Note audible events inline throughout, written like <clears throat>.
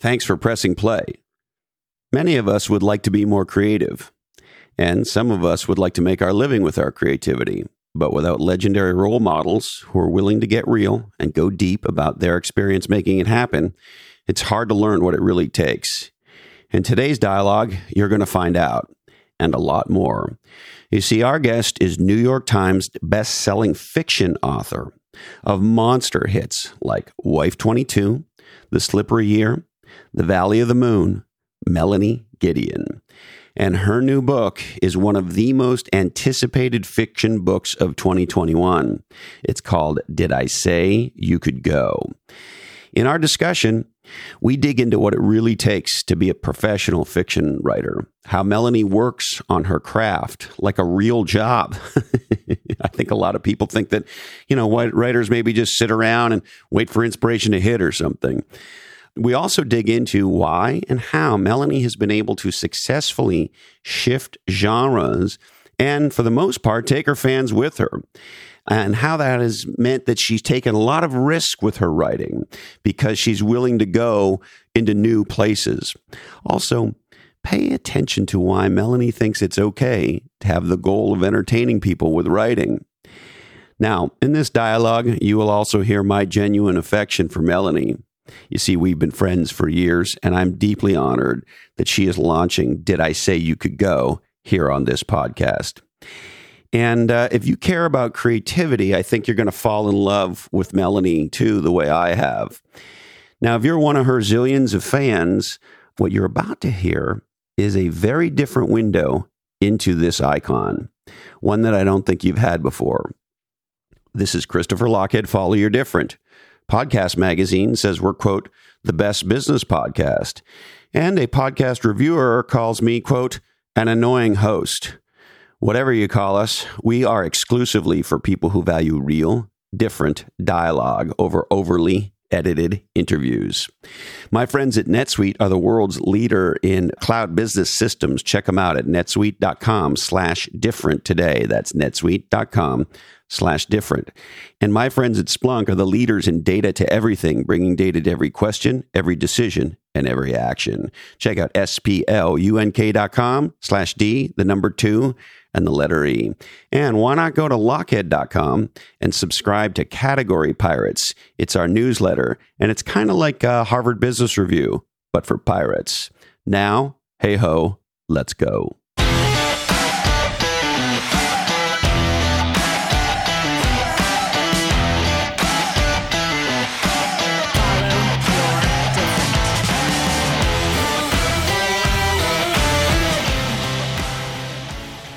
Thanks for pressing play. Many of us would like to be more creative, and some of us would like to make our living with our creativity. But without legendary role models who are willing to get real and go deep about their experience making it happen, it's hard to learn what it really takes. In today's dialogue, you're going to find out, and a lot more. You see, our guest is New York Times best-selling fiction author of monster hits like Wife 22, The Slippery Year, The Valley of the Moon, Melanie Gideon. And her new book is one of the most anticipated fiction books of 2021. It's called Did I Say You Could Go? In our discussion, we dig into what it really takes to be a professional fiction writer, how Melanie works on her craft like a real job. <laughs> I think a lot of people think that, you know, writers maybe just sit around and wait for inspiration to hit or something. We also dig into why and how Melanie has been able to successfully shift genres and, for the most part, take her fans with her and how that has meant that she's taken a lot of risk with her writing because she's willing to go into new places. Also, pay attention to why Melanie thinks it's okay to have the goal of entertaining people with writing. Now, in this dialogue, you will also hear my genuine affection for Melanie. You see, we've been friends for years, and I'm deeply honored that she is launching Did I Say You Could Go here on this podcast. And uh, if you care about creativity, I think you're going to fall in love with Melanie too, the way I have. Now, if you're one of her zillions of fans, what you're about to hear is a very different window into this icon, one that I don't think you've had before. This is Christopher Lochhead, Follow Your Different. Podcast Magazine says we're, quote, the best business podcast. And a podcast reviewer calls me, quote, an annoying host. Whatever you call us, we are exclusively for people who value real, different dialogue over overly edited interviews. My friends at NetSuite are the world's leader in cloud business systems. Check them out at netsuite.com slash different today. That's netsuite.com slash different. And my friends at Splunk are the leaders in data to everything, bringing data to every question, every decision, and every action. Check out splunk.com slash D, the number two, and the letter E. And why not go to lochhead.com and subscribe to Category Pirates? It's our newsletter, and it's kind of like a Harvard Business Review, but for pirates. Now, hey ho, let's go.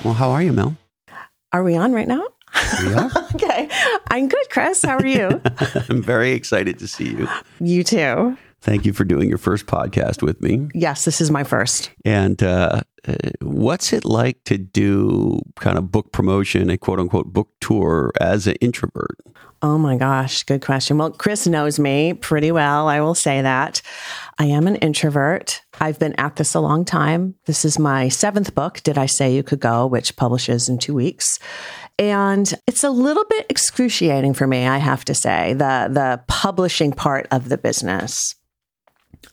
Well, how are you, Mel? Are we on right now? We are. <laughs> okay. I'm good, Chris. How are you? <laughs> I'm very excited to see you. You too. Thank you for doing your first podcast with me. Yes, this is my first. And uh, uh, what's it like to do kind of book promotion, a quote unquote book tour as an introvert? Oh my gosh, good question. Well, Chris knows me pretty well. I will say that. I am an introvert. I've been at this a long time. This is my seventh book, Did I Say You Could Go, which publishes in two weeks. And it's a little bit excruciating for me, I have to say, the, the publishing part of the business.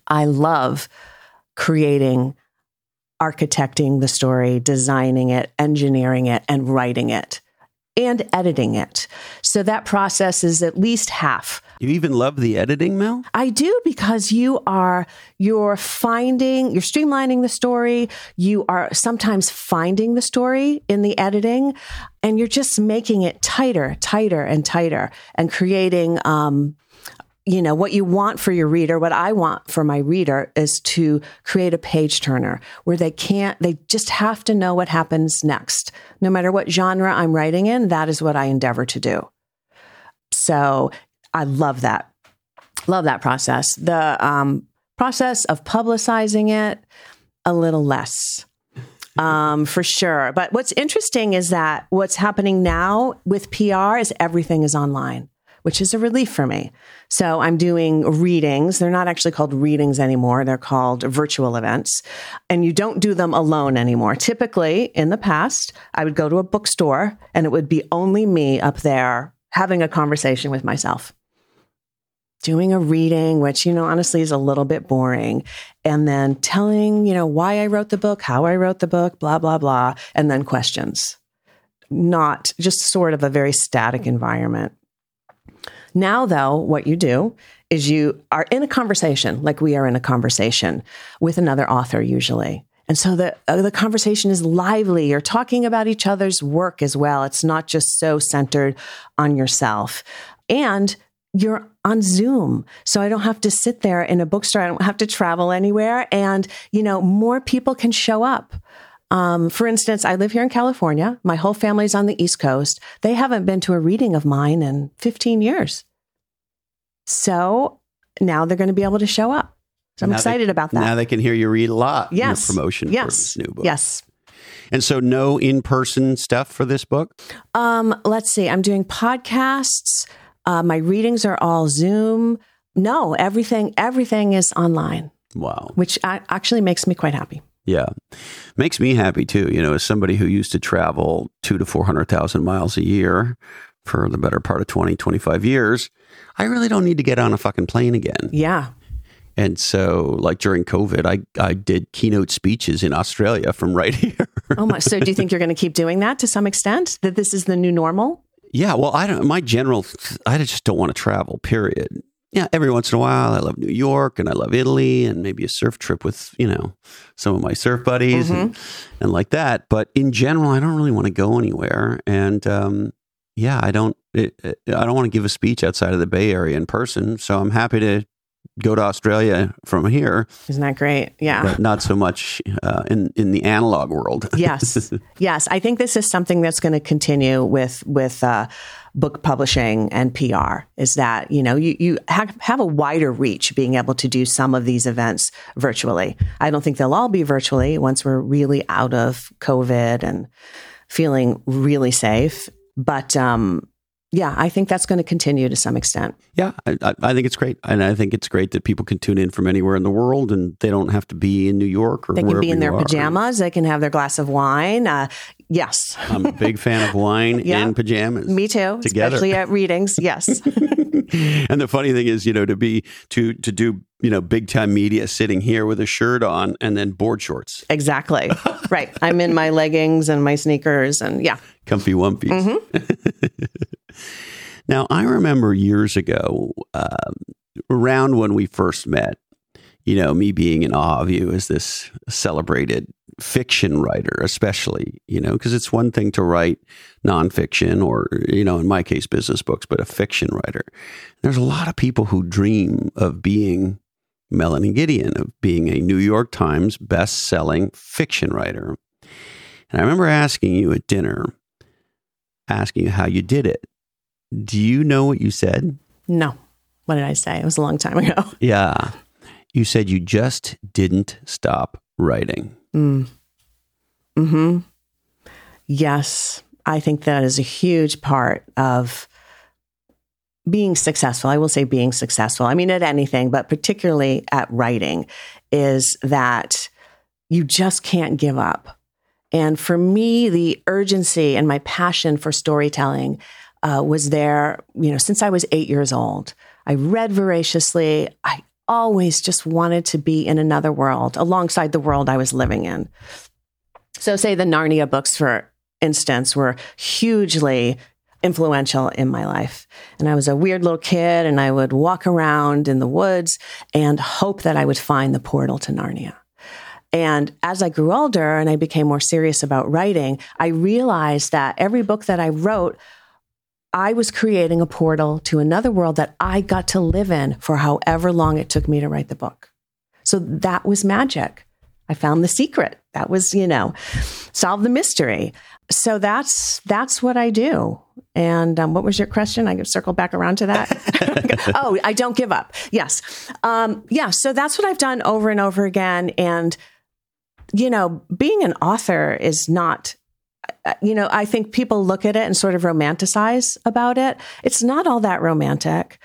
I love creating, architecting the story, designing it, engineering it, and writing it and editing it. So that process is at least half. You even love the editing, Mel? I do because you are you're finding, you're streamlining the story, you are sometimes finding the story in the editing and you're just making it tighter, tighter and tighter and creating um you know, what you want for your reader, what I want for my reader is to create a page turner where they can't, they just have to know what happens next. No matter what genre I'm writing in, that is what I endeavor to do. So I love that. Love that process. The um, process of publicizing it, a little less. Um, for sure. But what's interesting is that what's happening now with PR is everything is online which is a relief for me. So I'm doing readings. They're not actually called readings anymore. They're called virtual events. And you don't do them alone anymore. Typically, in the past, I would go to a bookstore and it would be only me up there having a conversation with myself. doing a reading, which, you know, honestly is a little bit boring, and then telling, you know, why I wrote the book, how I wrote the book, blah, blah, blah, and then questions. Not just sort of a very static environment. Now, though, what you do is you are in a conversation, like we are in a conversation with another author usually. And so the uh, the conversation is lively. You're talking about each other's work as well. It's not just so centered on yourself. And you're on Zoom. So I don't have to sit there in a bookstore. I don't have to travel anywhere. And, you know, more people can show up. Um, for instance, I live here in California. My whole family's on the East Coast. They haven't been to a reading of mine in 15 years. So now they're going to be able to show up. So I'm Now excited they- about that. Now they can hear you read a lot. yes. promotion yes. for this new book. Yes. And so no in-person stuff for this book? Um, let's see. I'm doing podcasts. Uh, my readings are all Zoom. No, everything everything is online, Wow. which actually makes me quite happy. Yeah. Makes me happy too. You know, as somebody who used to travel two to 400,000 miles a year for the better part of 20, 25 years, I really don't need to get on a fucking plane again. Yeah. And so, like during COVID, I, I did keynote speeches in Australia from right <laughs> here. Oh my. So do you think you're going to keep doing that to some extent? That this is the new normal? yeah. Well, I don't, my general, I just don't want to travel, period. Yeah. Every once in a while, I love New York and I love Italy and maybe a surf trip with, you know, some of my surf buddies and, and like that. But in general, I don't really want to go anywhere. And, um, yeah, I don't, it, it- I don't want to give a speech outside of the Bay Area in person. So I'm happy to go to Australia from here, Isn't that great? Yeah. but not so much uh, in, in the analog world. <laughs> yes yes i think this is something that's going to continue with with uh, book publishing and pr is that you know you, you have, have a wider reach being able to do some of these events virtually i don't think they'll all be virtually once we're really out of covid and feeling really safe but um yeah i think that's going to continue to some extent Yeah, I, I- think it's great, and I think it's great that people can tune in from anywhere in the world, and they don't have to be in New York or they can be in their are. pajamas they can have their glass of wine uh, yes I'm a big fan of wine <laughs> Yeah. and pajamas. me too Together. especially at readings yes <laughs> and the funny thing is, you know, to be to to do you know big time media sitting here with a shirt on and then board shorts, Exactly. <laughs> right. I'm in my leggings and my sneakers and yeah. Comfy wumpies. Mm-hmm. <laughs> now, I remember years ago, um, around when we first met, you know, me being in awe of you as this celebrated fiction writer, especially, you know, because it's one thing to write nonfiction or, you know, in my case, business books, but a fiction writer. There's a lot of people who dream of being Melanie Gideon, of being a New York Times best-selling fiction writer. And I remember asking you at dinner, asking you how you did it. Do you know what you said? No. What did I say? It was a long time ago. <laughs> Yeah. You said you just didn't stop writing. Mm. Hmm. Yes, I think that is a huge part of being successful. I will say being successful. I mean, at anything, but particularly at writing, is that you just can't give up. And for me, the urgency and my passion for storytelling uh, was there, you know, since I was eight years old. I read voraciously. I always just wanted to be in another world alongside the world I was living in. So, say the Narnia books, for instance, were hugely influential in my life. And I was a weird little kid, and I would walk around in the woods and hope that I would find the portal to Narnia. And as I grew older and I became more serious about writing, I realized that every book that I wrote, I was creating a portal to another world that I got to live in for however long it took me to write the book. So that was magic. I found the secret. That was, you know, solve the mystery. So that's that's what I do. And um, what was your question? I could circle back around to that. <laughs> oh, I don't give up. Yes, um, yeah. So that's what I've done over and over again. And you know, being an author is not. uh, You know, I think people look at it and sort of romanticize about it. It's not all that romantic.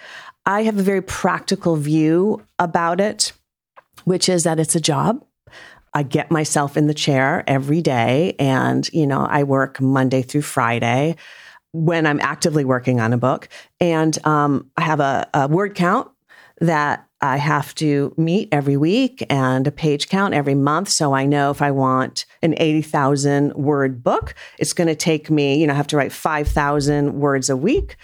I have a very practical view about it, which is that it's a job. I get myself in the chair every day and, you know, I work Monday through Friday when I'm actively working on a book. And um, I have a, a word count. that I have to meet every week and a page count every month. So I know if I want an 80,000 word book, it's going to take me, you know, I have to write 5,000 words a week,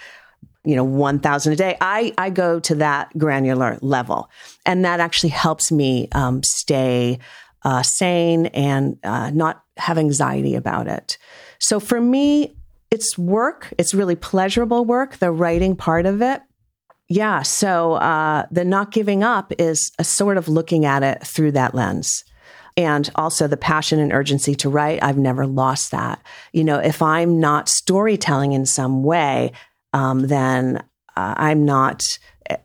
you know, 1,000 a day. I, I go to that granular level. And that actually helps me um, stay uh, sane and uh, not have anxiety about it. So for me, it's work. It's really pleasurable work, the writing part of it. Yeah. So uh, the not giving up is a sort of looking at it through that lens. And also the passion and urgency to write. I've never lost that. You know, if I'm not storytelling in some way, um, then uh, I'm not,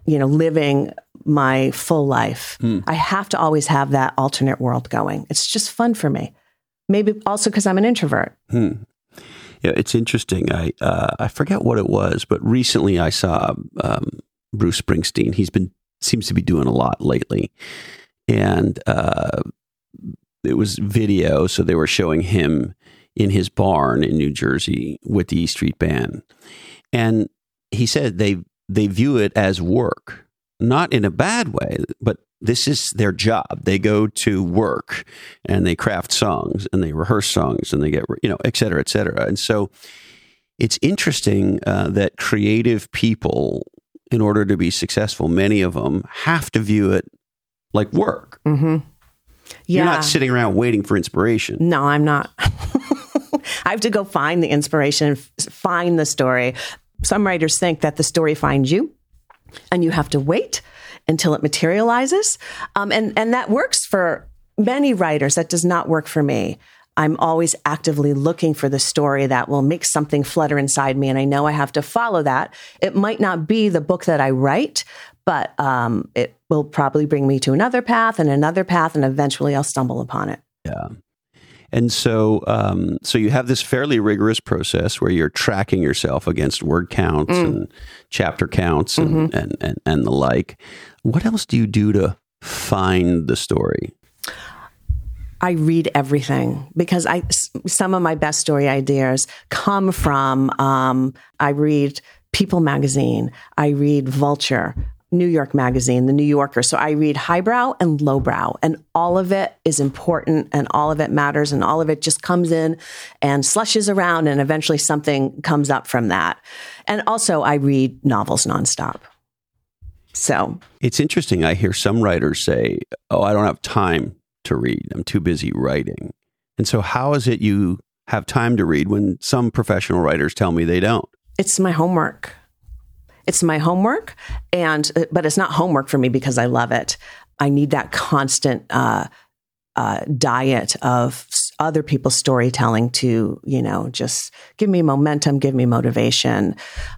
you know, living my full life. Hmm. I have to always have that alternate world going. It's just fun for me. Maybe also because I'm an introvert. Hmm. Yeah, it's interesting. I uh, I forget what it was, but recently I saw um, Bruce Springsteen. He's been seems to be doing a lot lately, and uh, it was video, so they were showing him in his barn in New Jersey with the E Street Band, and he said they they view it as work, not in a bad way, but this is their job. They go to work and they craft songs and they rehearse songs and they get you know et cetera, et cetera, and so. It's interesting uh, that creative people in order to be successful, many of them have to view it like work. Mm-hmm. Yeah. You're not sitting around waiting for inspiration. No, I'm not. <laughs> I have to go find the inspiration, find the story. Some writers think that the story finds you and you have to wait until it materializes. Um, and, and that works for many writers. That does not work for me. I'm always actively looking for the story that will make something flutter inside me. And I know I have to follow that. It might not be the book that I write, but um, it will probably bring me to another path and another path, and eventually I'll stumble upon it. Yeah. And so, um, so you have this fairly rigorous process where you're tracking yourself against word counts mm. and chapter counts and, mm-hmm. and, and, and the like. What else do you do to find the story? I read everything because I some of my best story ideas come from um, I read People magazine, I read Vulture, New York Magazine, The New Yorker. So I read highbrow and lowbrow, and all of it is important and all of it matters and all of it just comes in and slushes around and eventually something comes up from that. And also, I read novels nonstop. So it's interesting. I hear some writers say, Oh, I don't have time to read. I'm too busy writing. And so, how is it you have time to read when some professional writers tell me they don't? It's my homework. It's my homework, and uh, but it's not homework for me because I love it. I need that constant uh, uh, diet of other people's storytelling to, you know, just give me momentum, give me motivation,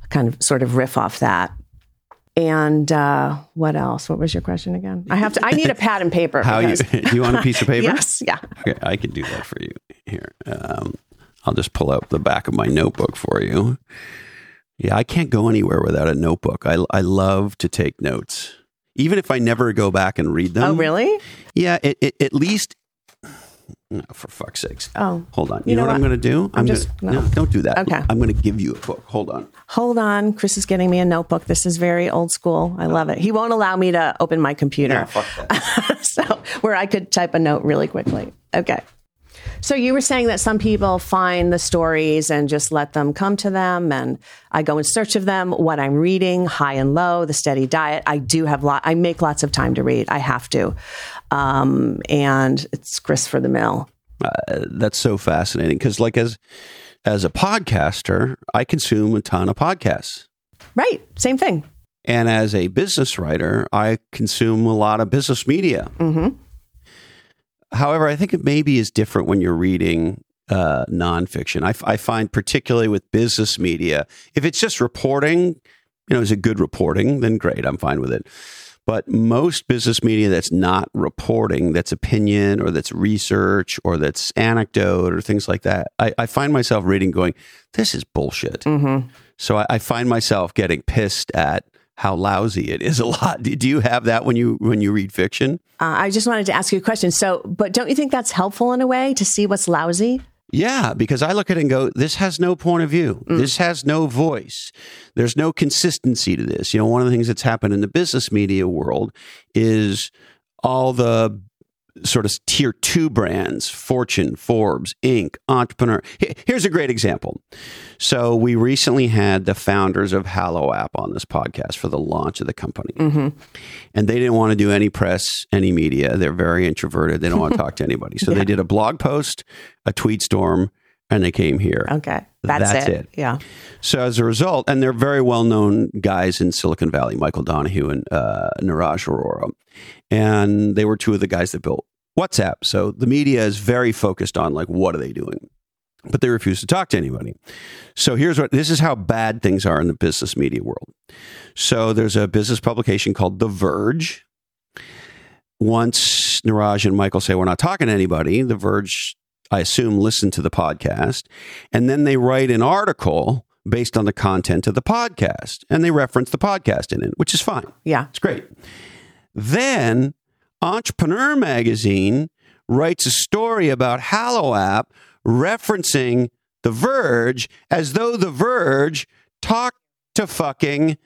kind of sort of riff off that. And uh, what else? What was your question again? I have to. I need a pad and paper. How you? <laughs> You want a piece of <laughs> paper? yes. Yeah. Okay, I can do that for you. Here, um, I'll just pull out the back of my notebook for you. Yeah, I can't go anywhere without a notebook. I I love to take notes, even if I never go back and read them. Oh, really? Yeah. It, it, at least no, for fuck's sakes. Oh. Hold on. You, you know, know, what, I'm going to do? I'm, I'm just, gonna, no. no. Don't do that. Okay. I'm going to give you a book. Hold on. Hold on. Chris is getting me a notebook. This is very old school. I love it. He won't allow me to open my computer. Yeah, fuck that. <laughs> so, where I could type a note really quickly. Okay. So you were saying that some people find the stories and just let them come to them, and I go in search of them. What I'm reading, high and low, the steady diet. I do have lot. I make lots of time to read. I have to, um, and it's grist for the mill. Uh, that's so fascinating because, like, as as a podcaster, I consume a ton of podcasts. Right. Same thing. And as a business writer, I consume a lot of business media. Mm-hmm. However, I think it maybe is different when you're reading uh, nonfiction. I, f- I find, particularly with business media, if it's just reporting, you know, is it good reporting? Then great, I'm fine with it. But most business media that's not reporting, that's opinion or that's research or that's anecdote or things like that, I, I find myself reading going, this is bullshit. Mm-hmm. So I, I, find myself getting pissed at how lousy it is a lot. Do you have that when you when you read fiction? Uh, I just wanted to ask you a question. So, but don't you think that's helpful in a way to see what's lousy? Yeah, because I look at it and go, this has no point of view. Mm. This has no voice. There's no consistency to this. You know, one of the things that's happened in the business media world is all the sort of tier two brands Fortune, Forbes, Inc., Entrepreneur. Here's a great example. So, we recently had the founders of Halo App on this podcast for the launch of the company. hmm And they didn't want to do any press, any media. They're very introverted. They don't want to talk to anybody. So, Yeah. they did a blog post, a tweet storm, and they came here. Okay. That's, That's it. it. Yeah. So as a result, and they're very well known guys in Silicon Valley, Michael Donohue and uh, Neeraj Arora, and they were two of the guys that built WhatsApp. So the media is very focused on like what are they doing, but they refuse to talk to anybody. So here's what this is how bad things are in the business media world. So there's a business publication called The Verge. Once Neeraj and Michael say we're not talking to anybody, The Verge I assume, listen to the podcast. And then they write an article based on the content of the podcast. And they reference the podcast in it, which is fine. Yeah. It's great. Then Entrepreneur Magazine writes a story about Halo App referencing The Verge as though The Verge talked to fucking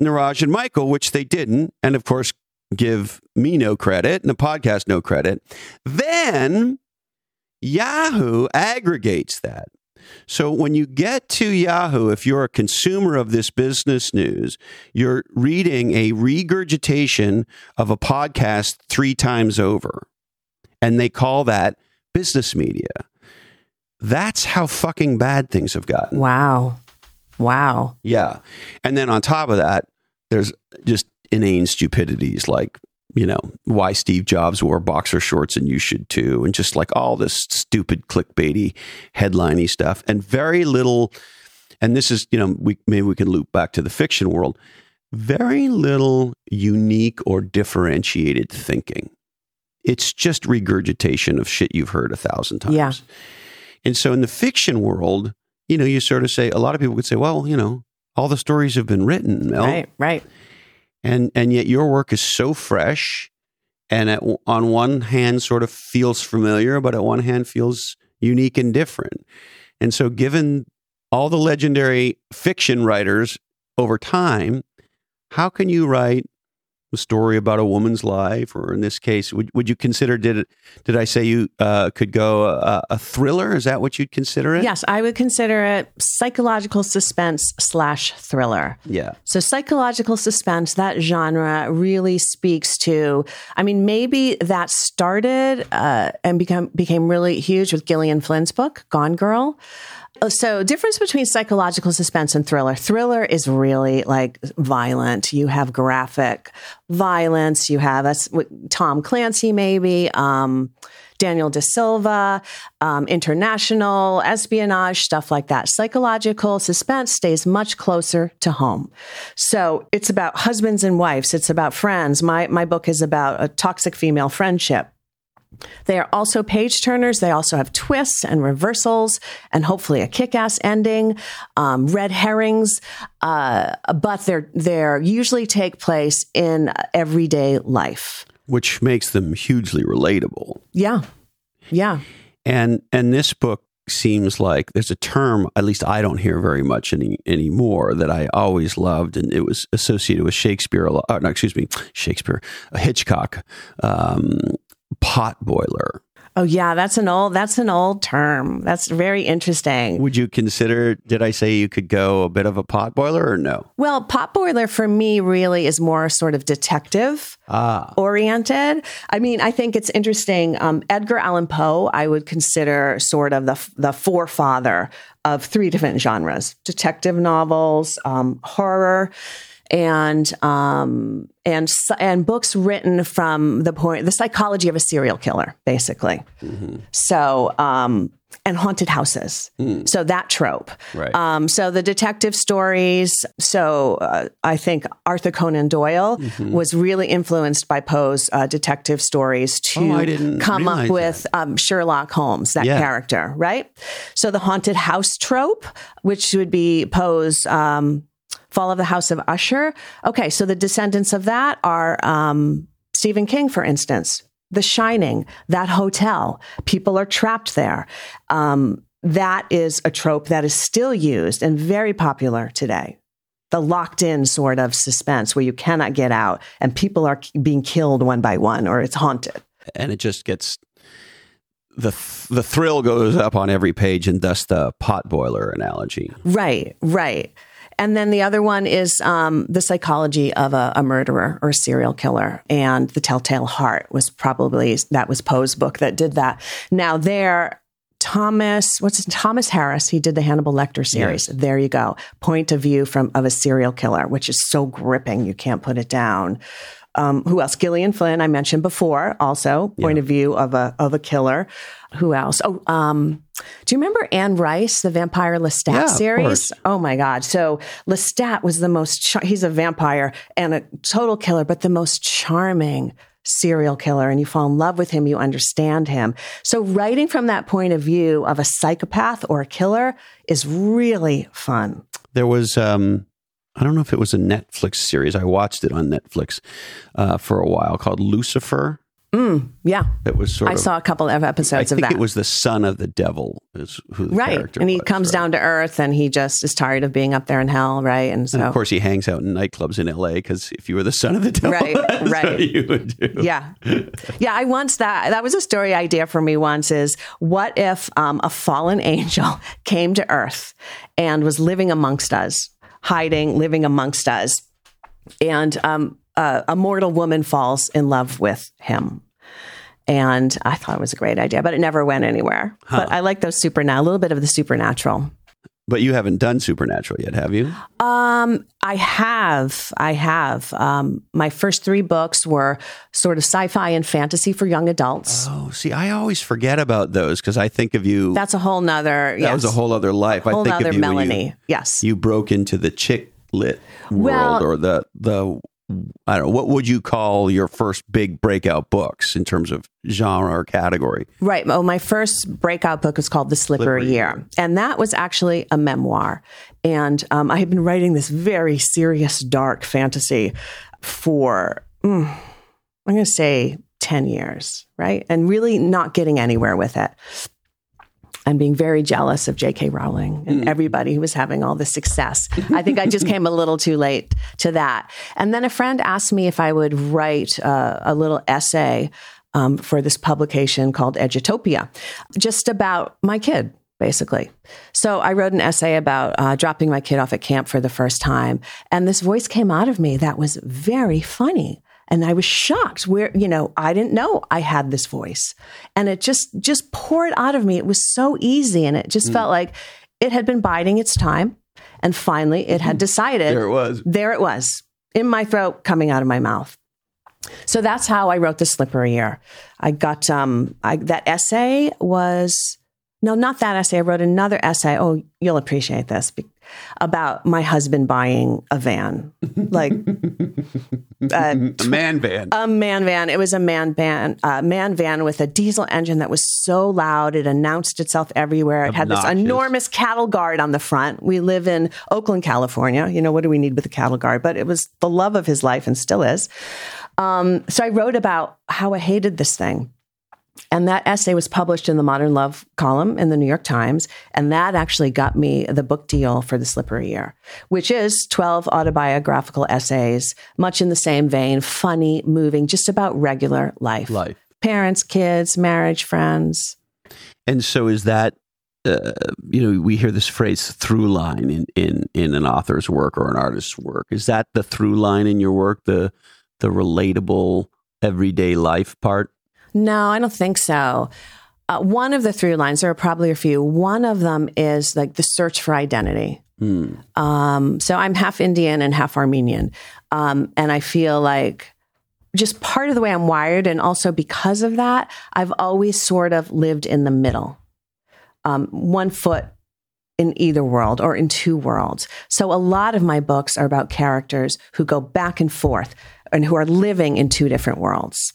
Neeraj and Michael, which they didn't. And of course, give me no credit and the podcast no credit. Then Yahoo aggregates that. So when you get to Yahoo, if you're a consumer of this business news, you're reading a regurgitation of a podcast three times over. And they call that business media. That's how fucking bad things have gotten. Wow. Wow. Yeah. And then on top of that, there's just inane stupidities like, you know, why Steve Jobs wore boxer shorts and you should too. And just like all this stupid clickbaity, headliney stuff. And very little, and this is, you know, we maybe we can loop back to the fiction world. Very little unique or differentiated thinking. It's just regurgitation of shit you've heard a thousand times. Yeah. And so in the fiction world, you know, you sort of say, a lot of people could say, well, you know, all the stories have been written, Mel. Right. Right. And, and yet your work is so fresh and at, on one hand sort of feels familiar, but at one hand feels unique and different. And so given all the legendary fiction writers over time, how can you write a story about a woman's life, or in this case, would, would you consider did it, did I say you uh, could go a, a thriller? Is that what you'd consider it? Yes, I would consider it psychological suspense slash thriller. Yeah. So psychological suspense, that genre really speaks to. I mean, maybe that started uh, and become became really huge with Gillian Flynn's book, Gone Girl. So, difference between psychological suspense and thriller. Thriller is really like violent. You have graphic violence. You have us, Tom Clancy, maybe. Um, Daniel De Silva, um, international espionage, stuff like that. Psychological suspense stays much closer to home. So it's about husbands and wives. It's about friends. My my book is about a toxic female friendship. They are also page turners. They also have twists and reversals, and hopefully a kick-ass ending. Um, red herrings, uh, but they're they're usually take place in everyday life. Which makes them hugely relatable. Yeah, yeah. And and this book seems like there's a term, at least I don't hear very much any anymore, that I always loved, and it was associated with Shakespeare a lot. Uh, no, excuse me, Shakespeare, uh, Hitchcock, um, pot boiler. Oh yeah, that's an old that's an old term. That's very interesting. Would you consider? Did I say you could go a bit of a pot boiler or no? Well, pot boiler for me really is more sort of detective Ah, oriented. I mean, I think it's interesting. Um, Edgar Allan Poe, I would consider sort of the the forefather of three different genres: detective novels, um, horror, and um, and and books written from the point the psychology of a serial killer, basically. So. Um, and haunted houses. So that trope. Right. Um, so the detective stories. So uh, I think Arthur Conan Doyle Mm-hmm. was really influenced by Poe's uh, detective stories to Oh, come up with um, Sherlock Holmes, that Yeah. character, right? So the haunted house trope, which would be Poe's. Um, Fall of the House of Usher. Okay, so the descendants of that are um, Stephen King, for instance. The Shining, that hotel, people are trapped there. Um, that is a trope that is still used and very popular today. The locked in sort of suspense where you cannot get out and people are being killed one by one or it's haunted. And it just gets the the thrill goes up on every page, and thus the pot boiler analogy. Right, right. And then the other one is um, the psychology of a, a, murderer or a serial killer, and the Telltale Heart was probably that was Poe's book that did that. Now there. Thomas, what's his, Thomas Harris? He did the Hannibal Lecter series. Yes. There you go. Point of view from of a serial killer, which is so gripping you can't put it down. Um, who else? Gillian Flynn, I mentioned before, also point yeah. of view of a of a killer. Who else? Oh, um, do you remember Anne Rice, the Vampire Lestat yeah, series? Oh my God! So Lestat was the most. Char- he's a vampire and a total killer, but the most charming serial killer and you fall in love with him, you understand him. So writing from that point of view of a psychopath or a killer is really fun. There was um I don't know if it was a Netflix series. I watched it on Netflix uh, for a while called Lucifer. Mm, yeah, it was sort. I of, saw a couple of episodes of that. It was the son of the devil, is who the right, and he was, comes right? down to earth, and he just is tired of being up there in hell, right? And so, and of course, he hangs out in nightclubs in L.A. Because if you were the son of the devil, right, <laughs> right, you would do. Yeah, yeah. I once that that was a story idea for me. Once is what if um, a fallen <laughs> angel came to earth and was living amongst us hiding, living amongst us. And um, uh, a mortal woman falls in love with him. And I thought it was a great idea, but it never went anywhere. Huh. But I like those supernatural, a little bit of the supernatural. But you haven't done Supernatural yet, have you? Um, I have. I have. Um, my first three books were sort of sci-fi and fantasy for young adults. Oh, see, I always forget about those because I think of you. That's a whole nother. That yes. was a whole other life. Whole I think nother of you Melanie. You, yes, you broke into the chick lit world well, or the the I don't know, what would you call your first big breakout books in terms of genre or category? Right. Oh, my first breakout book was called The Slippery, Slippery. Year. And that was actually a memoir. And um, I had been writing this very serious, dark fantasy for, mm, I'm going to say 10 years, right? And really not getting anywhere with it and being very jealous of J.K. Rowling and mm. everybody who was having all the success. I think I just came a little too late to that. And then a friend asked me if I would write uh, a little essay um, for this publication called Edutopia, just about my kid. Basically. So I wrote an essay about uh, dropping my kid off at camp for the first time. And this voice came out of me that was very funny. And I was shocked where, you know, I didn't know I had this voice. And it just, just poured out of me. It was so easy. And it just mm. felt like it had been biding its time. And finally it had decided. there it was. There it was in my throat, coming out of my mouth. So that's how I wrote The Slippery Year. I got, um, I, that essay was, no, not that essay. I wrote another essay. Oh, you'll appreciate this about my husband buying a van, like <laughs> uh, a man van. A man van. It was a man van, uh, man van with a diesel engine that was so loud it announced itself everywhere. It Obnoxious. had this enormous cattle guard on the front. We live in Oakland, California. You know what do we need with a cattle guard? But it was the love of his life and still is. Um, so I wrote about how I hated this thing and that essay was published in the Modern Love column in the New York Times. And that actually got me the book deal for The Slippery Year, which is 12 autobiographical essays, much in the same vein, funny, moving, just about regular life. Life. Parents, kids, marriage, friends. And so is that, uh, you know, we hear this phrase through line in, in, in an author's work or an artist's work. Is that the through line in your work, the, the relatable everyday life part? No, I don't think so. Uh, one of the through lines, there are probably a few. One of them is like the search for identity. Mm. Um, so I'm half Indian and half Armenian. Um, and I feel like just part of the way I'm wired, and also because of that, I've always sort of lived in the middle, um, one foot in either world or in two worlds. So a lot of my books are about characters who go back and forth and who are living in two different worlds.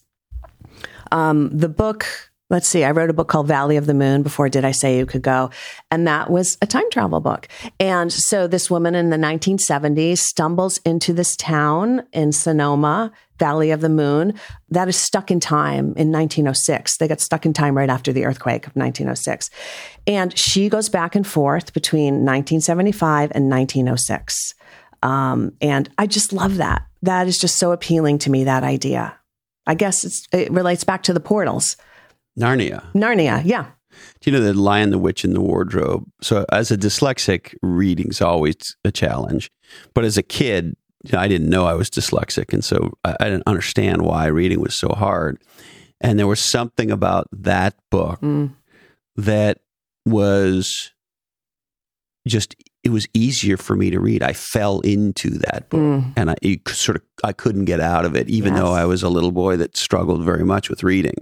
Um, the book let's see, I wrote a book called Valley of the Moon before Did I Say You Could Go? And that was a time travel book. And so this woman in the 1970s stumbles into this town in Sonoma, Valley of the Moon, that is stuck in time in 1906. They got stuck in time right after the earthquake of 1906. And she goes back and forth between 1975 and 1906. Um, and I just love that. That is just so appealing to me, that idea. I guess it relates back to the portals. Narnia. Narnia, yeah. Do you know the Lion, the Witch, and the Wardrobe? So, as a dyslexic, reading's always a challenge. But as a kid, I didn't know I was dyslexic, and so I, I didn't understand why reading was so hard. And there was something about that book mm. that was just it was easier for me to read. I fell into that book, mm. and I sort of I couldn't get out of it, even yes. though I was a little boy that struggled very much with reading.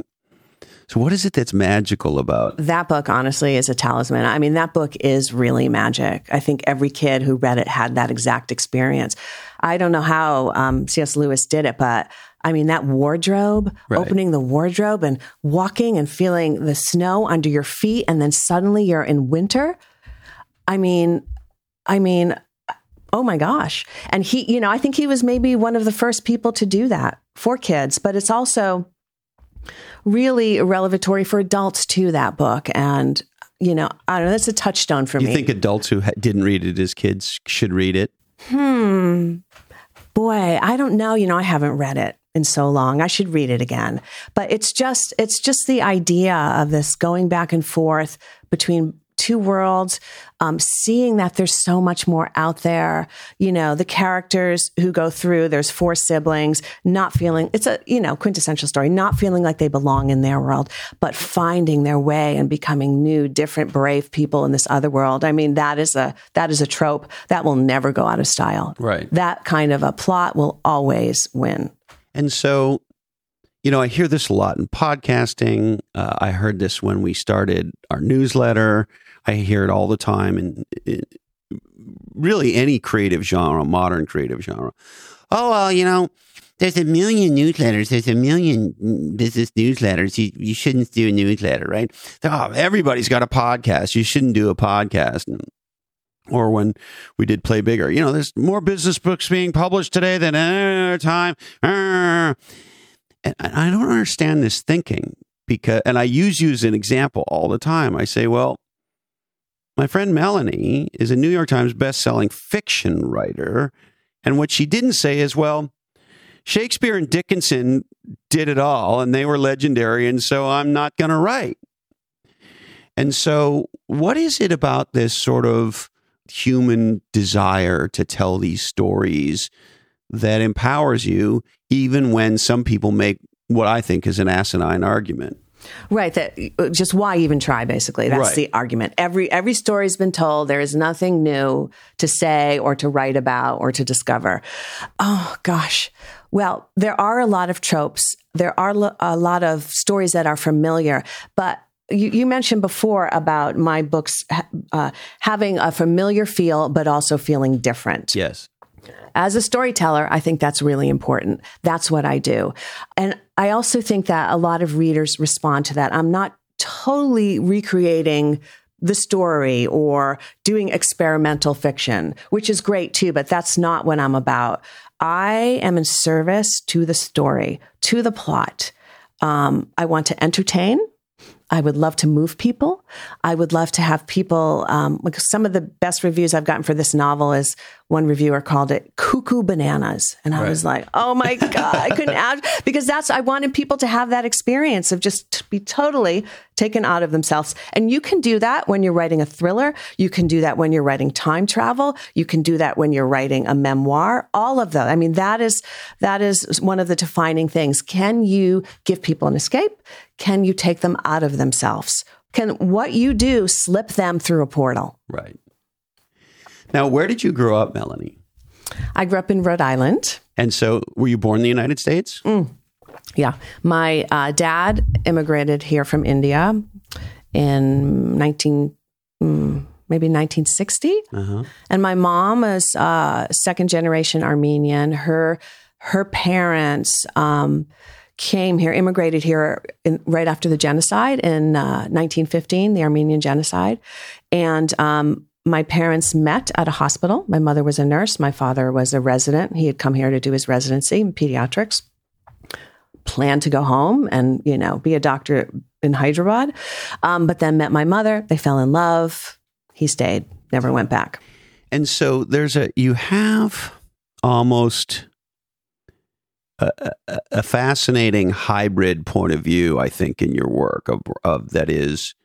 So, what is it that's magical about that book? Honestly, is a talisman. I mean, that book is really magic. I think every kid who read it had that exact experience. I don't know how um, C.S. Lewis did it, but I mean, that wardrobe, right. opening the wardrobe and walking and feeling the snow under your feet, and then suddenly you're in winter. I mean, I mean, oh my gosh. And he, you know, I think he was maybe one of the first people to do that for kids, but it's also really revelatory for adults to that book. And, you know, I don't know, that's a touchstone for you me. You think adults who ha- didn't read it as kids should read it? Hmm. Boy, I don't know. You know, I haven't read it in so long. I should read it again. But it's just it's just the idea of this going back and forth between two worlds, um, seeing that there's so much more out there. You know, the characters who go through, there's four siblings, not feeling, it's a, you know, quintessential story, not feeling like they belong in their world, but finding their way and becoming new, different, brave people in this other world. I mean, that is a, that is a trope that will never go out of style. Right. That kind of a plot will always win. And so you know, I hear this a lot in podcasting. Uh, I heard this when we started our newsletter. I hear it all the time in, in really any creative genre, modern creative genre. Oh, well, you know, there's a million newsletters. There's a million business newsletters. You, you shouldn't do a newsletter, right? Oh, everybody's got a podcast. You shouldn't do a podcast. Or when we did Play Bigger, you know, there's more business books being published today than any other time. And I don't understand this thinking because, and I use you as an example all the time. I say, well, my friend Melanie is a New York Times best-selling fiction writer, and what she didn't say is, well, Shakespeare and Dickinson did it all, and they were legendary, and so I'm not going to write. And so, what is it about this sort of human desire to tell these stories that empowers you, even when some people make what I think is an asinine argument? Right. That just why even try? Basically, that's right. the argument. Every every story's been told. There is nothing new to say or to write about or to discover. Oh gosh. Well, there are a lot of tropes. There are a lot of stories that are familiar, but you, you, mentioned before about my books uh, having a familiar feel, but also feeling different. Yes. As a storyteller, I think that's really important. That's what I do. And I also think that a lot of readers respond to that. I'm not totally recreating the story or doing experimental fiction, which is great too, but that's not what I'm about. I am in service to the story, to the plot. Um, I want to entertain. I would love to move people. I would love to have people. Um, some of the best reviews I've gotten for this novel is one reviewer called it "cuckoo bananas," and I right. was like, "Oh my <laughs> god!" I couldn't add because that's I wanted people to have that experience of just be totally taken out of themselves. And you can do that when you're writing a thriller. You can do that when you're writing time travel. You can do that when you're writing a memoir. All of those. I mean, that is that is one of the defining things. Can you give people an escape? Can you take them out of themselves? Can what you do slip them through a portal? Right. Now, where did you grow up, Melanie? I grew up in Rhode Island. And so, were you born in the United States? Mm. Yeah. My uh, dad immigrated here from India in 19, mm, maybe 1960. Uh-huh. And my mom is uh, second generation Armenian. Her, her parents, um, came here, immigrated here in, right after the genocide in uh, 1915, the Armenian genocide. And um, my parents met at a hospital. My mother was a nurse. My father was a resident. He had come here to do his residency in pediatrics. Planned to go home and you know be a doctor in Hyderabad, um, but then met my mother. They fell in love. He stayed, never went back. And so there's a you have almost a, a, fascinating hybrid point of view, I think, in your work of, of that is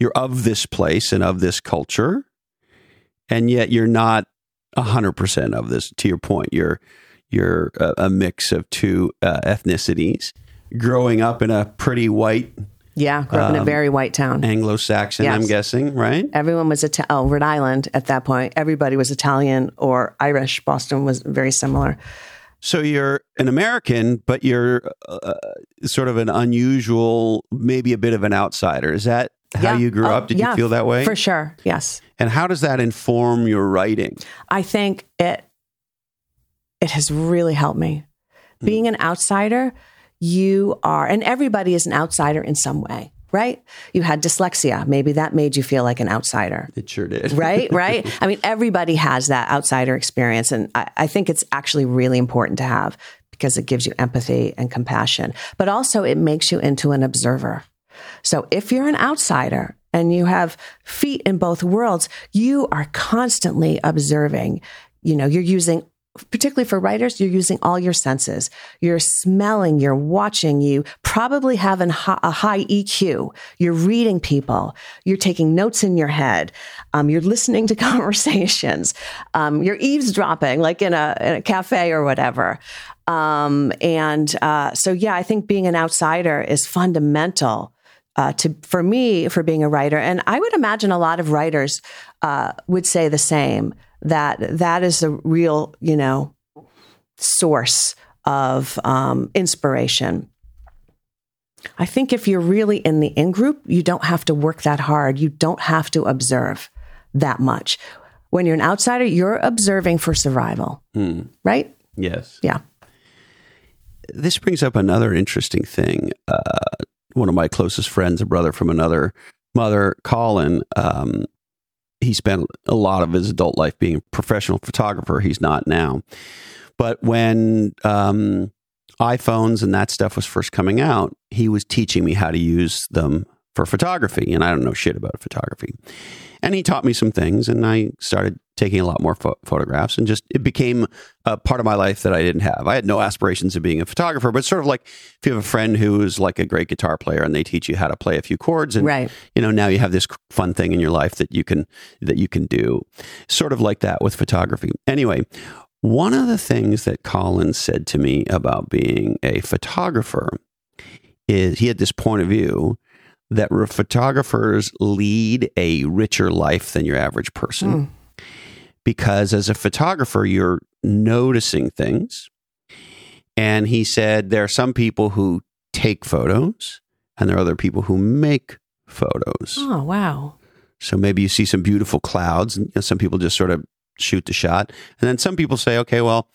you're of this place and of this culture, and yet you're not hundred percent of this. To your point, you're you're a, a mix of two uh, ethnicities. Growing up in a pretty white Yeah, grew up in a Um, very white town. Anglo-Saxon, Yes. I'm guessing, right? Everyone was Ita- oh, Rhode Island at that point. Everybody was Italian or Irish. Boston was very similar. So you're an American, but you're uh, sort of an unusual, maybe a bit of an outsider. Is that how Yeah. you grew Oh, up? Did yeah, you feel that way? For sure. Yes. And how does that inform your writing? I think it it has really helped me. Hmm. Being an outsider, you are and everybody is an outsider in some way, right? You had dyslexia. Maybe that made you feel like an outsider. It sure did. right <laughs> right i mean everybody has that outsider experience and I, I think it's actually really important to have because it gives you empathy and compassion but also it makes you into an observer so if you're an outsider and you have feet in both worlds you are constantly observing you know you're using particularly for writers, you're using all your senses. You're smelling, you're watching, you probably have an, a high EQ. You're reading people, you're taking notes in your head, um, you're listening to <laughs> conversations, um, you're eavesdropping, like in a, in a cafe or whatever. Um, and uh, so, yeah, I think being an outsider is fundamental. Uh, to for me for being a writer, and I would imagine a lot of writers uh, would say the same that that is a real you know source of um, inspiration. I think if you're really in the in group, you don't have to work that hard. You don't have to observe that much. When you're an outsider, you're observing for survival, Hmm. right? Yes. Yeah. This brings up another interesting thing. Uh, one of my closest friends, a brother from another mother, Colin, um, he spent a lot of his adult life being a professional photographer. He's not now. But when um, iPhones and that stuff was first coming out, he was teaching me how to use them for photography. And I don't know shit about photography. And he taught me some things, and I started taking a lot more pho- photographs, and just it became a part of my life that I didn't have. I had no aspirations of being a photographer, but sort of like if you have a friend who's like a great guitar player and they teach you how to play a few chords, and Right. you know now you have this fun thing in your life that you can that you can do, sort of like that with photography. Anyway, one of the things that Colin said to me about being a photographer is he had this point of view that photographers lead a richer life than your average person hmm. Because as a photographer you're noticing things. And he said there are some people who take photos and there are other people who make photos. Oh, wow. so maybe you see some beautiful clouds, and some people just sort of shoot the shot, and then some people say, "Okay, well,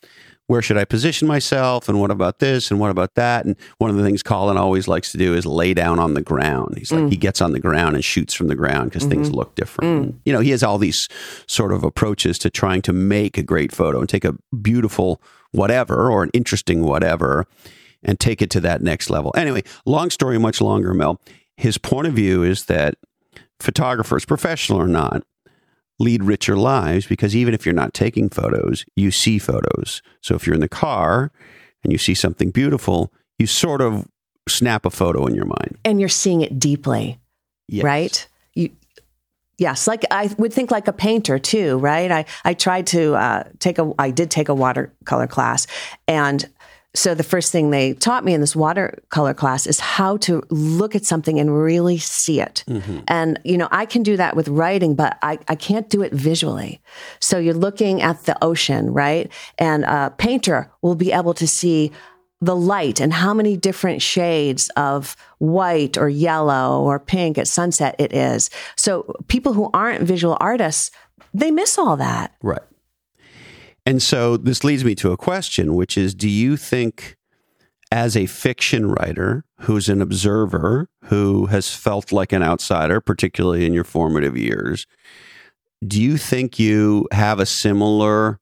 where should I position myself? And what about this? And what about that?" And one of the things Colin always likes to do is lay down on the ground. He's like mm. he gets on the ground and shoots from the ground because things mm-hmm. look different. Mm. You know, he has all these sort of approaches to trying to make a great photo and take a beautiful whatever or an interesting whatever and take it to that next level. Anyway, long story much longer, Mel. His point of view is that photographers, professional or not, lead richer lives because even if you're not taking photos, you see photos. So if you're in the car and you see something beautiful, you sort of snap a photo in your mind. And you're seeing it deeply. Yes. right? You, yes, like I would think like a painter too, right? I I tried to uh, take a I did take a watercolor class, and so the first thing they taught me in this watercolor class is how to look at something and really see it. Mm-hmm. And you know, I can do that with writing, but I I can't do it visually. So you're looking at the ocean, right? And a painter will be able to see the light and how many different shades of white or yellow or pink at sunset it is. So people who aren't visual artists, they miss all that. Right. And so this leads me to a question, which is do you think as a fiction writer who's an observer who has felt like an outsider, particularly in your formative years, do you think you have a similar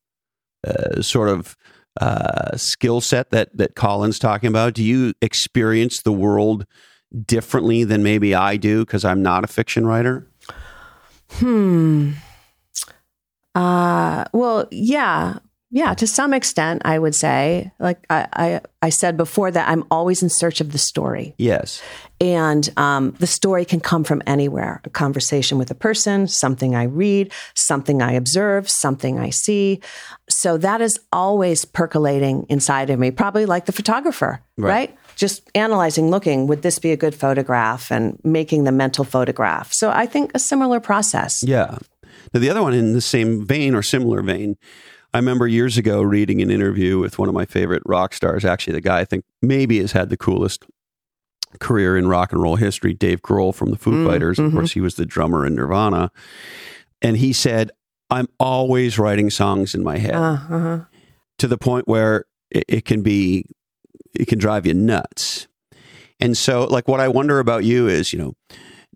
uh, sort of uh, skill set that that Colin's talking about? Do you experience the world differently than maybe I do because I'm not a fiction writer? Hmm. Uh, well, yeah, yeah, to some extent, I would say. Like I, I, I, said before, that I'm always in search of the story. Yes. And um, the story can come from anywhere a conversation with a person, something I read, something I observe, something I see. So that is always percolating inside of me, probably like the photographer, right? right? Just analyzing, looking, would this be a good photograph and making the mental photograph. So I think a similar process. Yeah. Now, the other one in the same vein or similar vein I remember years ago reading an interview with one of my favorite rock stars, actually, the guy I think maybe has had the coolest career in rock and roll history, Dave Grohl from the Foo mm, Fighters. Mm-hmm. Of course, he was the drummer in Nirvana. And he said, I'm always writing songs in my head uh, uh-huh. to the point where it, it can be, it can drive you nuts. And so, like, what I wonder about you is, you know,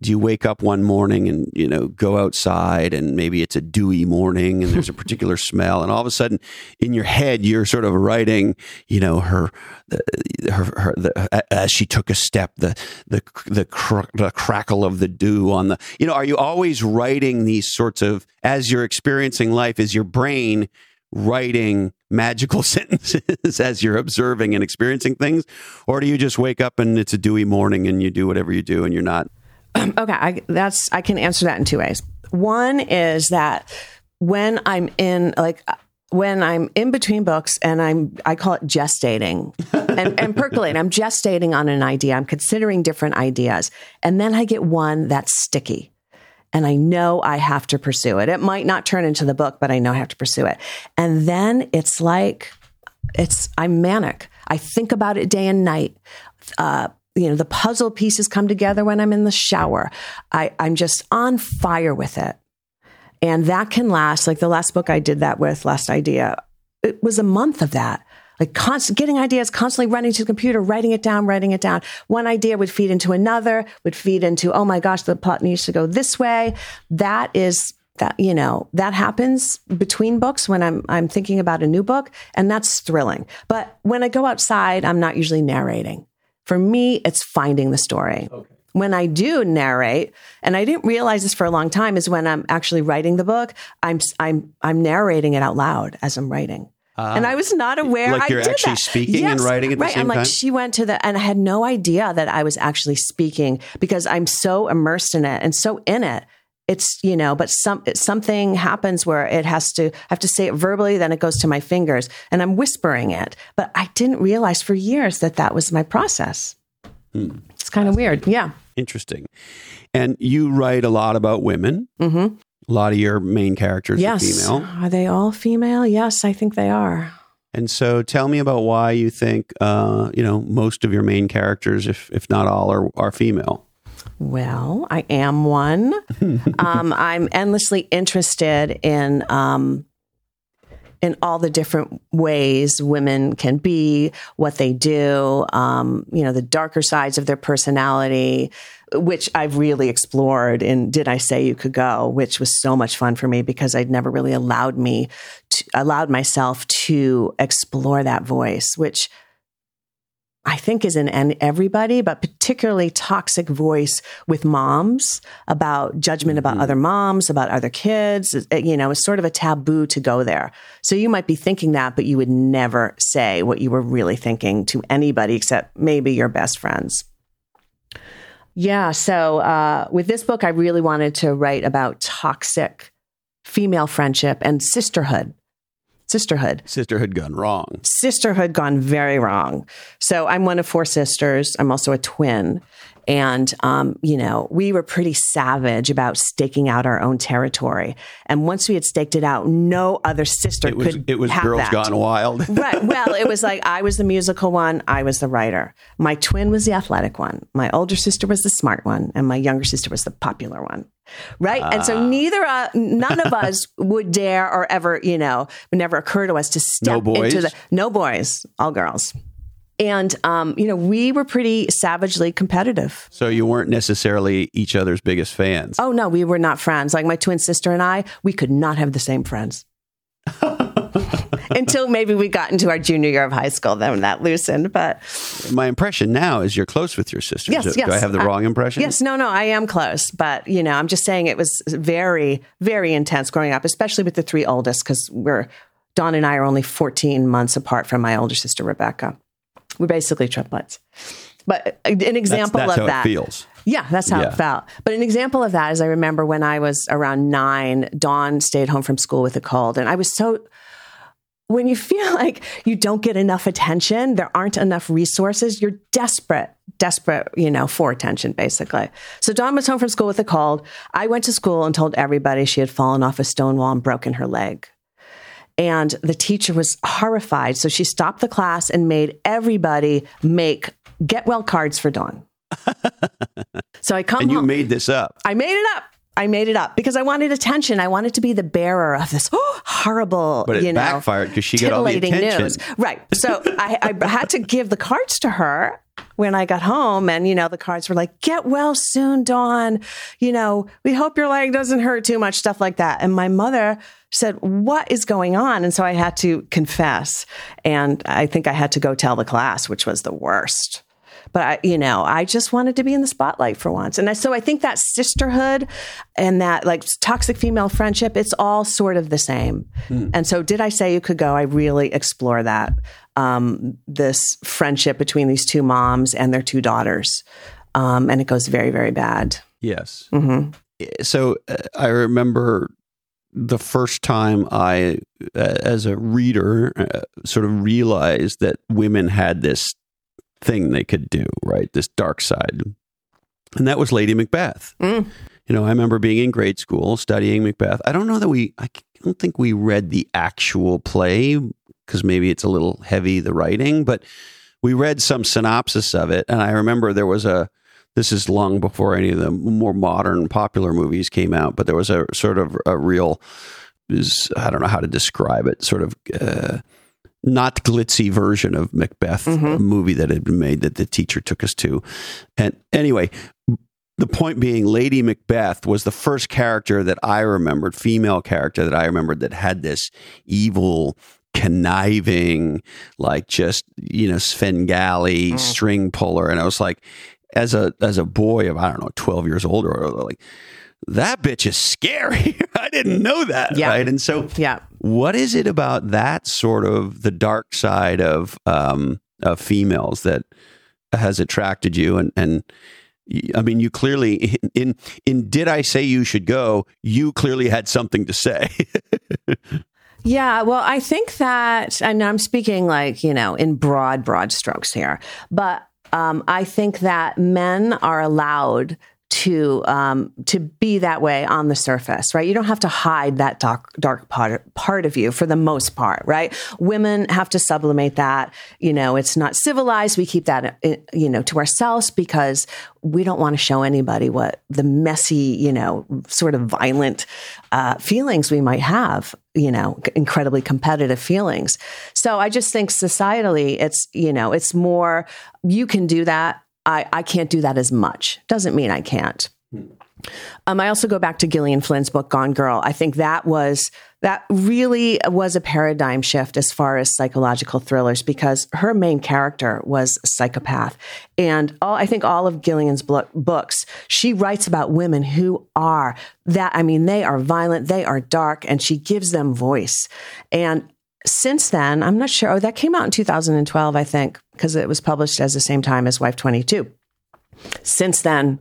do you wake up one morning and you know go outside and maybe it's a dewy morning and there's a particular <laughs> smell and all of a sudden in your head you're sort of writing you know her her, her the, as she took a step the the the, cr- the crackle of the dew on the you know are you always writing these sorts of as you're experiencing life is your brain writing magical <laughs> sentences as you're observing and experiencing things? Or do you just wake up and it's a dewy morning and you do whatever you do and you're not <clears throat> okay, I, that's I can answer that in two ways. One is that when I'm in like when I'm in between books and I'm I call it gestating <laughs> and, and percolating. I'm gestating on an idea. I'm considering different ideas, and then I get one that's sticky. And I know I have to pursue it. It might not turn into the book, but I know I have to pursue it. And then it's like, it's, I'm manic. I think about it day and night. Uh, you know, the puzzle pieces come together when I'm in the shower. I, I'm just on fire with it. And that can last, like the last book I did that with, Last Idea, it was a month of that. Like constant, getting ideas, constantly running to the computer, writing it down, writing it down. One idea would feed into another, would feed into, oh my gosh, the plot needs to go this way. That is that you know that happens between books when I'm I'm thinking about a new book, and that's thrilling. But when I go outside, I'm not usually narrating. For me, it's finding the story. Okay. When I do narrate, and I didn't realize this for a long time, is when I'm actually writing the book, I'm I'm I'm narrating it out loud as I'm writing. Uh, and I was not aware. Like you're actually that. speaking yes, and writing at the right. same I'm like, time. she went to the, and I had no idea that I was actually speaking because I'm so immersed in it and so in it it's you know but some something happens where it has to I have to say it verbally then it goes to my fingers and i'm whispering it. But i didn't realize for years that that was my process. Hmm. it's kind of weird. Yeah. Interesting. And you write a lot about women. Mm-hmm. a lot of your main characters yes. are female. Are they all female? Yes i think they are. And so tell me about why you think uh, you know most of your main characters if if not all are, are female well, I am one. <laughs> um, I'm endlessly interested in um, in all the different ways women can be, what they do, um, you know, the darker sides of their personality, which I've really explored in Did I Say You Could Go, which was so much fun for me because I'd never really allowed me to, allowed myself to explore that voice, which I think is in everybody, but particularly toxic voice with moms about judgment about mm-hmm. other moms, about other kids. You know, it's sort of a taboo to go there. So you might be thinking that, but you would never say what you were really thinking to anybody except maybe your best friends. Yeah. So uh, with this book, I really wanted to write about toxic female friendship and sisterhood sisterhood. Sisterhood gone wrong. Sisterhood gone very wrong. So I'm one of four sisters. I'm also a twin. And, um, you know, we were pretty savage about staking out our own territory. And once we had staked it out, no other sister it was, could. It was Girls that. Gone Wild. <laughs> right. Well, it was like I was the musical one, I was the writer. My twin was the athletic one. My older sister was the smart one. And my younger sister was the popular one. Right. Uh, and so ah. neither, uh, none of <laughs> us would dare or ever, you know, would never occur to us to step no into the, no boys, all girls. And, um, you know, we were pretty savagely competitive. So you weren't necessarily each other's biggest fans. Oh, no, we were not friends. Like my twin sister and I, we could not have the same friends. <laughs> Until maybe we got into our junior year of high school, then that loosened. But My impression now is you're close with your sister. Yes, do, yes. do I have the I- wrong impression? yes, no, no, I am close. But, you know, I'm just saying it was very, very intense growing up, especially with the three oldest, because we're, Dawn and I are only 14 months apart from my older sister, Rebecca. We're basically triplets. But an That's, example that's of how that. it feels. Yeah, that's how Yeah. it felt. But an example of that is I remember when I was around nine, Dawn stayed home from school with a cold. And I was so, when you feel <laughs> like you don't get enough attention, there aren't enough resources, you're desperate, desperate, you know, for attention, basically. So Dawn was home from school with a cold. I went to school and told everybody she had fallen off a stone wall and broken her leg. And the teacher was horrified. So she stopped the class and made everybody make get well cards for Dawn. <laughs> so I come And you home. made this up. I made it up. I made it up because I wanted attention. I wanted to be the bearer of this <gasps> horrible, But it you know, backfired because she got all the attention. news. Right. So I, I had to give the cards to her when I got home. And, you know, the cards were like, get well soon, Dawn. You know, we hope your leg doesn't hurt too much, stuff like that. And my mother said, what is going on? And so I had to confess. And I think I had to go tell the class, which was the worst. But I, you know, I just wanted to be in the spotlight for once. And I, so I think that sisterhood and that like toxic female friendship, it's all sort of the same. And so did I say you could go? I really explore that. Um, this friendship between these two moms and their two daughters. Um, and it goes very, very bad. Yes. hmm So uh, I remember the first time I, uh, as a reader, uh, sort of realized that women had this thing they could do, right? This dark side. And that was Lady Macbeth. Mm. You know, I remember being in grade school studying Macbeth. I don't know that we, I don't think we read the actual play because maybe it's a little heavy, the writing, but we read some synopsis of it. And I remember there was a, this is long before any of the more modern popular movies came out, but there was a sort of a real, is I don't know how to describe it, sort of uh, not glitzy version of Macbeth, Mhm. a movie that had been made that the teacher took us to. And anyway, the point being, Lady Macbeth was the first character that I remembered, female character that I remembered that had this evil, conniving, like just you know Svengali Mm. string puller, and I was like, as a as a boy of I don't know twelve years old or like that bitch is scary. <laughs> I didn't know that, Yeah. right? And so, Yeah. what is it about that sort of the dark side of um, of females that has attracted you? And and I mean, you clearly in, in in did I say you should go? You clearly had something to say. <laughs> Yeah, well, I think that, and I'm speaking like, you know, in broad, broad strokes here, but um, I think that men are allowed to um, to be that way on the surface, right? You don't have to hide that dark dark part part of you for the most part, right? Women have to sublimate that. You know, it's not civilized. We keep that uh, you know to ourselves because we don't want to show anybody what the messy, you know, sort of violent uh, feelings we might have. You know, incredibly competitive feelings. So I just think societally, it's you know, it's more you can do that. I, I can't do that as much. Doesn't mean I can't. Um, I also go back to Gillian Flynn's book Gone Girl. I think that was that really was a paradigm shift as far as psychological thrillers because her main character was a psychopath, and all I think all of Gillian's blo- books she writes about women who are that. I mean, they are violent, they are dark, and she gives them voice. And since then, I'm not sure. Oh, that came out in 2012, I think, because it was published as the same time as Wife 22. Since then,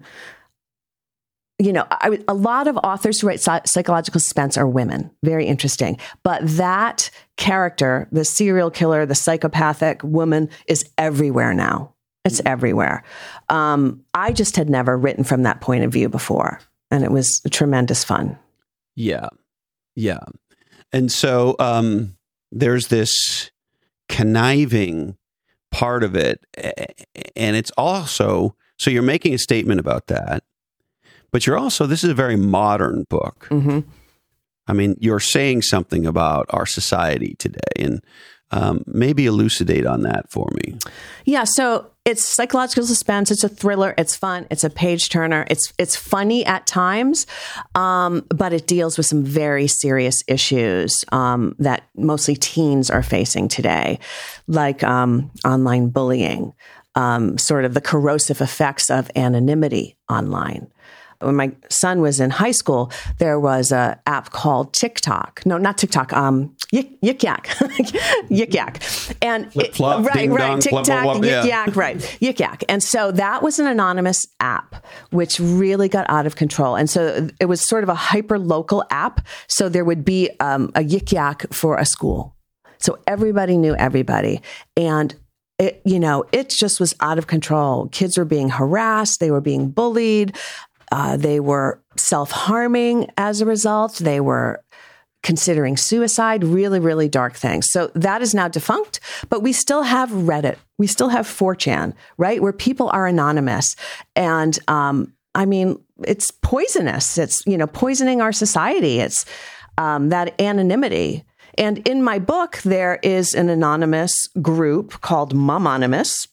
you know, I, a lot of authors who write psychological suspense are women. Very interesting. But that character, the serial killer, the psychopathic woman, is everywhere now. It's everywhere. Um, I just had never written from that point of view before, and it was tremendous fun. Yeah. Yeah. And so um, there's this conniving part of it. And it's also, so you're making a statement about that, but you're also, this is a very modern book. hmm I mean, you're saying something about our society today. And Um, maybe elucidate on that for me. Yeah, so it's psychological suspense. It's a thriller. It's fun. It's a page turner. It's it's funny at times, um, but it deals with some very serious issues um, that mostly teens are facing today, like um, online bullying, um, sort of the corrosive effects of anonymity online when my son was in high school, there was an app called TikTok. No, not TikTok. Um, Yik, Yik Yak, <laughs> Yik Yak, and flop, right, right, TikTok, Yik yeah. Yak, right, <laughs> Yik Yak, and so that was an anonymous app, which really got out of control, and so it was sort of a hyper local app. So there would be um, a Yik Yak for a school, so everybody knew everybody, and it, you know, it just was out of control. Kids were being harassed, they were being bullied. Uh, they were self harming as a result. They were considering suicide, really, really dark things. So that is now defunct, but we still have Reddit. We still have 4chan, right? Where people are anonymous. And, um, I mean, it's poisonous. It's, you know, poisoning our society. It's um, that anonymity. And in my book, there is an anonymous group called Momonymous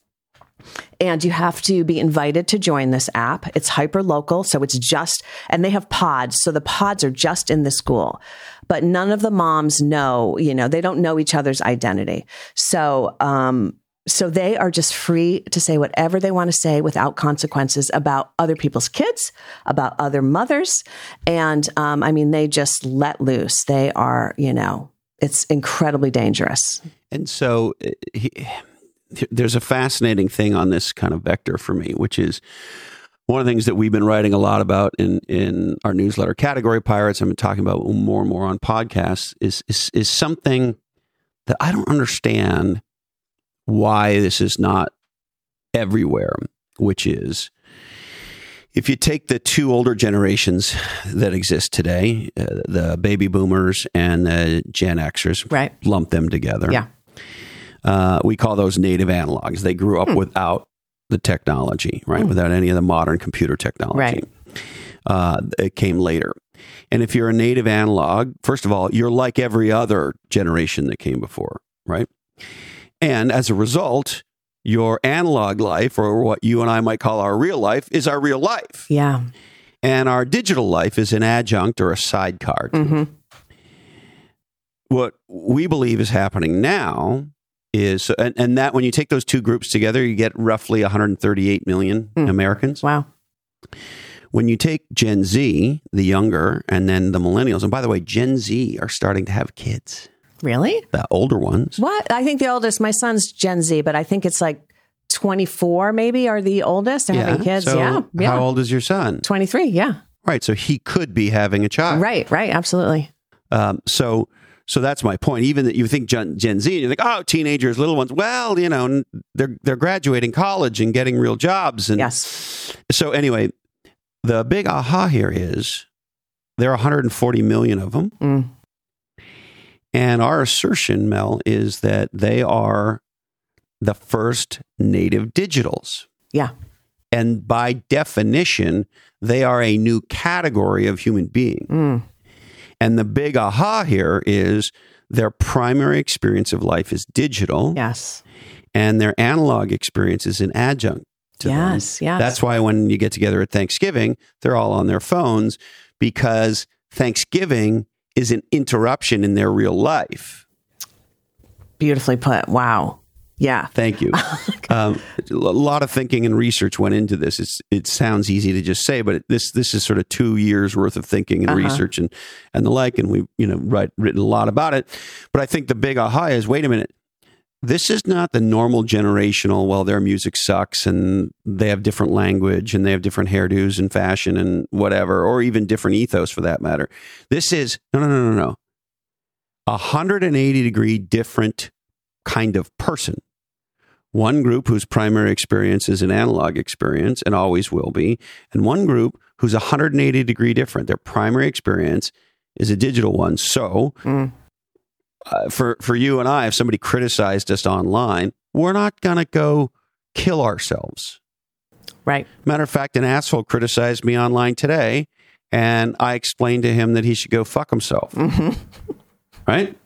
and you have to be invited to join this app. It's hyper local, so it's just, and they have pods. So the pods are just in the school, but none of the moms know, you know, they don't know each other's identity. So, um, so they are just free to say whatever they want to say without consequences about other people's kids, about other mothers. And um, I mean, they just let loose. They are, you know, it's incredibly dangerous. And so uh, he, there's a fascinating thing on this kind of vector for me, which is one of the things that we've been writing a lot about in, in our newsletter, Category Pirates. I've been talking about more and more on podcasts. Is is, is something that I don't understand why this is not everywhere. Which is, if you take the two older generations that exist today, uh, the baby boomers and the Gen Xers, right. lump them together. Yeah uh, we call those native analogs. They grew up hmm. without the technology, right? Hmm. Without any of the modern computer technology. Right. Uh, it came later. And if you're a native analog, first of all, you're like every other generation that came before, right? And as a result, your analog life, or what you and I might call our real life, is our real life. Yeah. And our digital life is an adjunct or a sidecar. Mm-hmm. What we believe is happening now is and, and that when you take those two groups together, you get roughly 138 million mm. Americans. Wow. When you take Gen Z, the younger, and then the millennials, and by the way, Gen Z are starting to have kids. Really? The older ones. What? I think the oldest, my son's Gen Z, but I think it's like 24 maybe are the oldest. Yeah. having kids. So yeah. yeah. How old is your son? 23. Yeah. Right. So he could be having a child. Right. Right. Absolutely. Um, so so that's my point. Even that you think Gen, Gen Z, and you think, oh, teenagers, little ones. Well, you know, they're they're graduating college and getting real jobs. And yes. So anyway, the big aha here is there are 140 million of them, mm. and our assertion, Mel, is that they are the first native digitals. Yeah. And by definition, they are a new category of human being. Mm. And the big aha here is their primary experience of life is digital. Yes. And their analog experience is an adjunct to yes, them. Yes. That's why when you get together at Thanksgiving, they're all on their phones because Thanksgiving is an interruption in their real life. Beautifully put. Wow. Yeah. Thank you. <laughs> um, a lot of thinking and research went into this. It's, it sounds easy to just say, but this this is sort of two years worth of thinking and uh-huh. research and and the like. And we've you know write, written a lot about it. But I think the big aha is: wait a minute. This is not the normal generational. Well, their music sucks, and they have different language, and they have different hairdos and fashion and whatever, or even different ethos for that matter. This is no, no, no, no, no. A 180 degree different kind of person one group whose primary experience is an analog experience and always will be, and one group who's 180 degree different. Their primary experience is a digital one. So, mm. uh, for for you and I, if somebody criticized us online, we're not going to go kill ourselves. Right. Matter of fact, an asshole criticized me online today, and I explained to him that he should go fuck himself. Mm-hmm. right.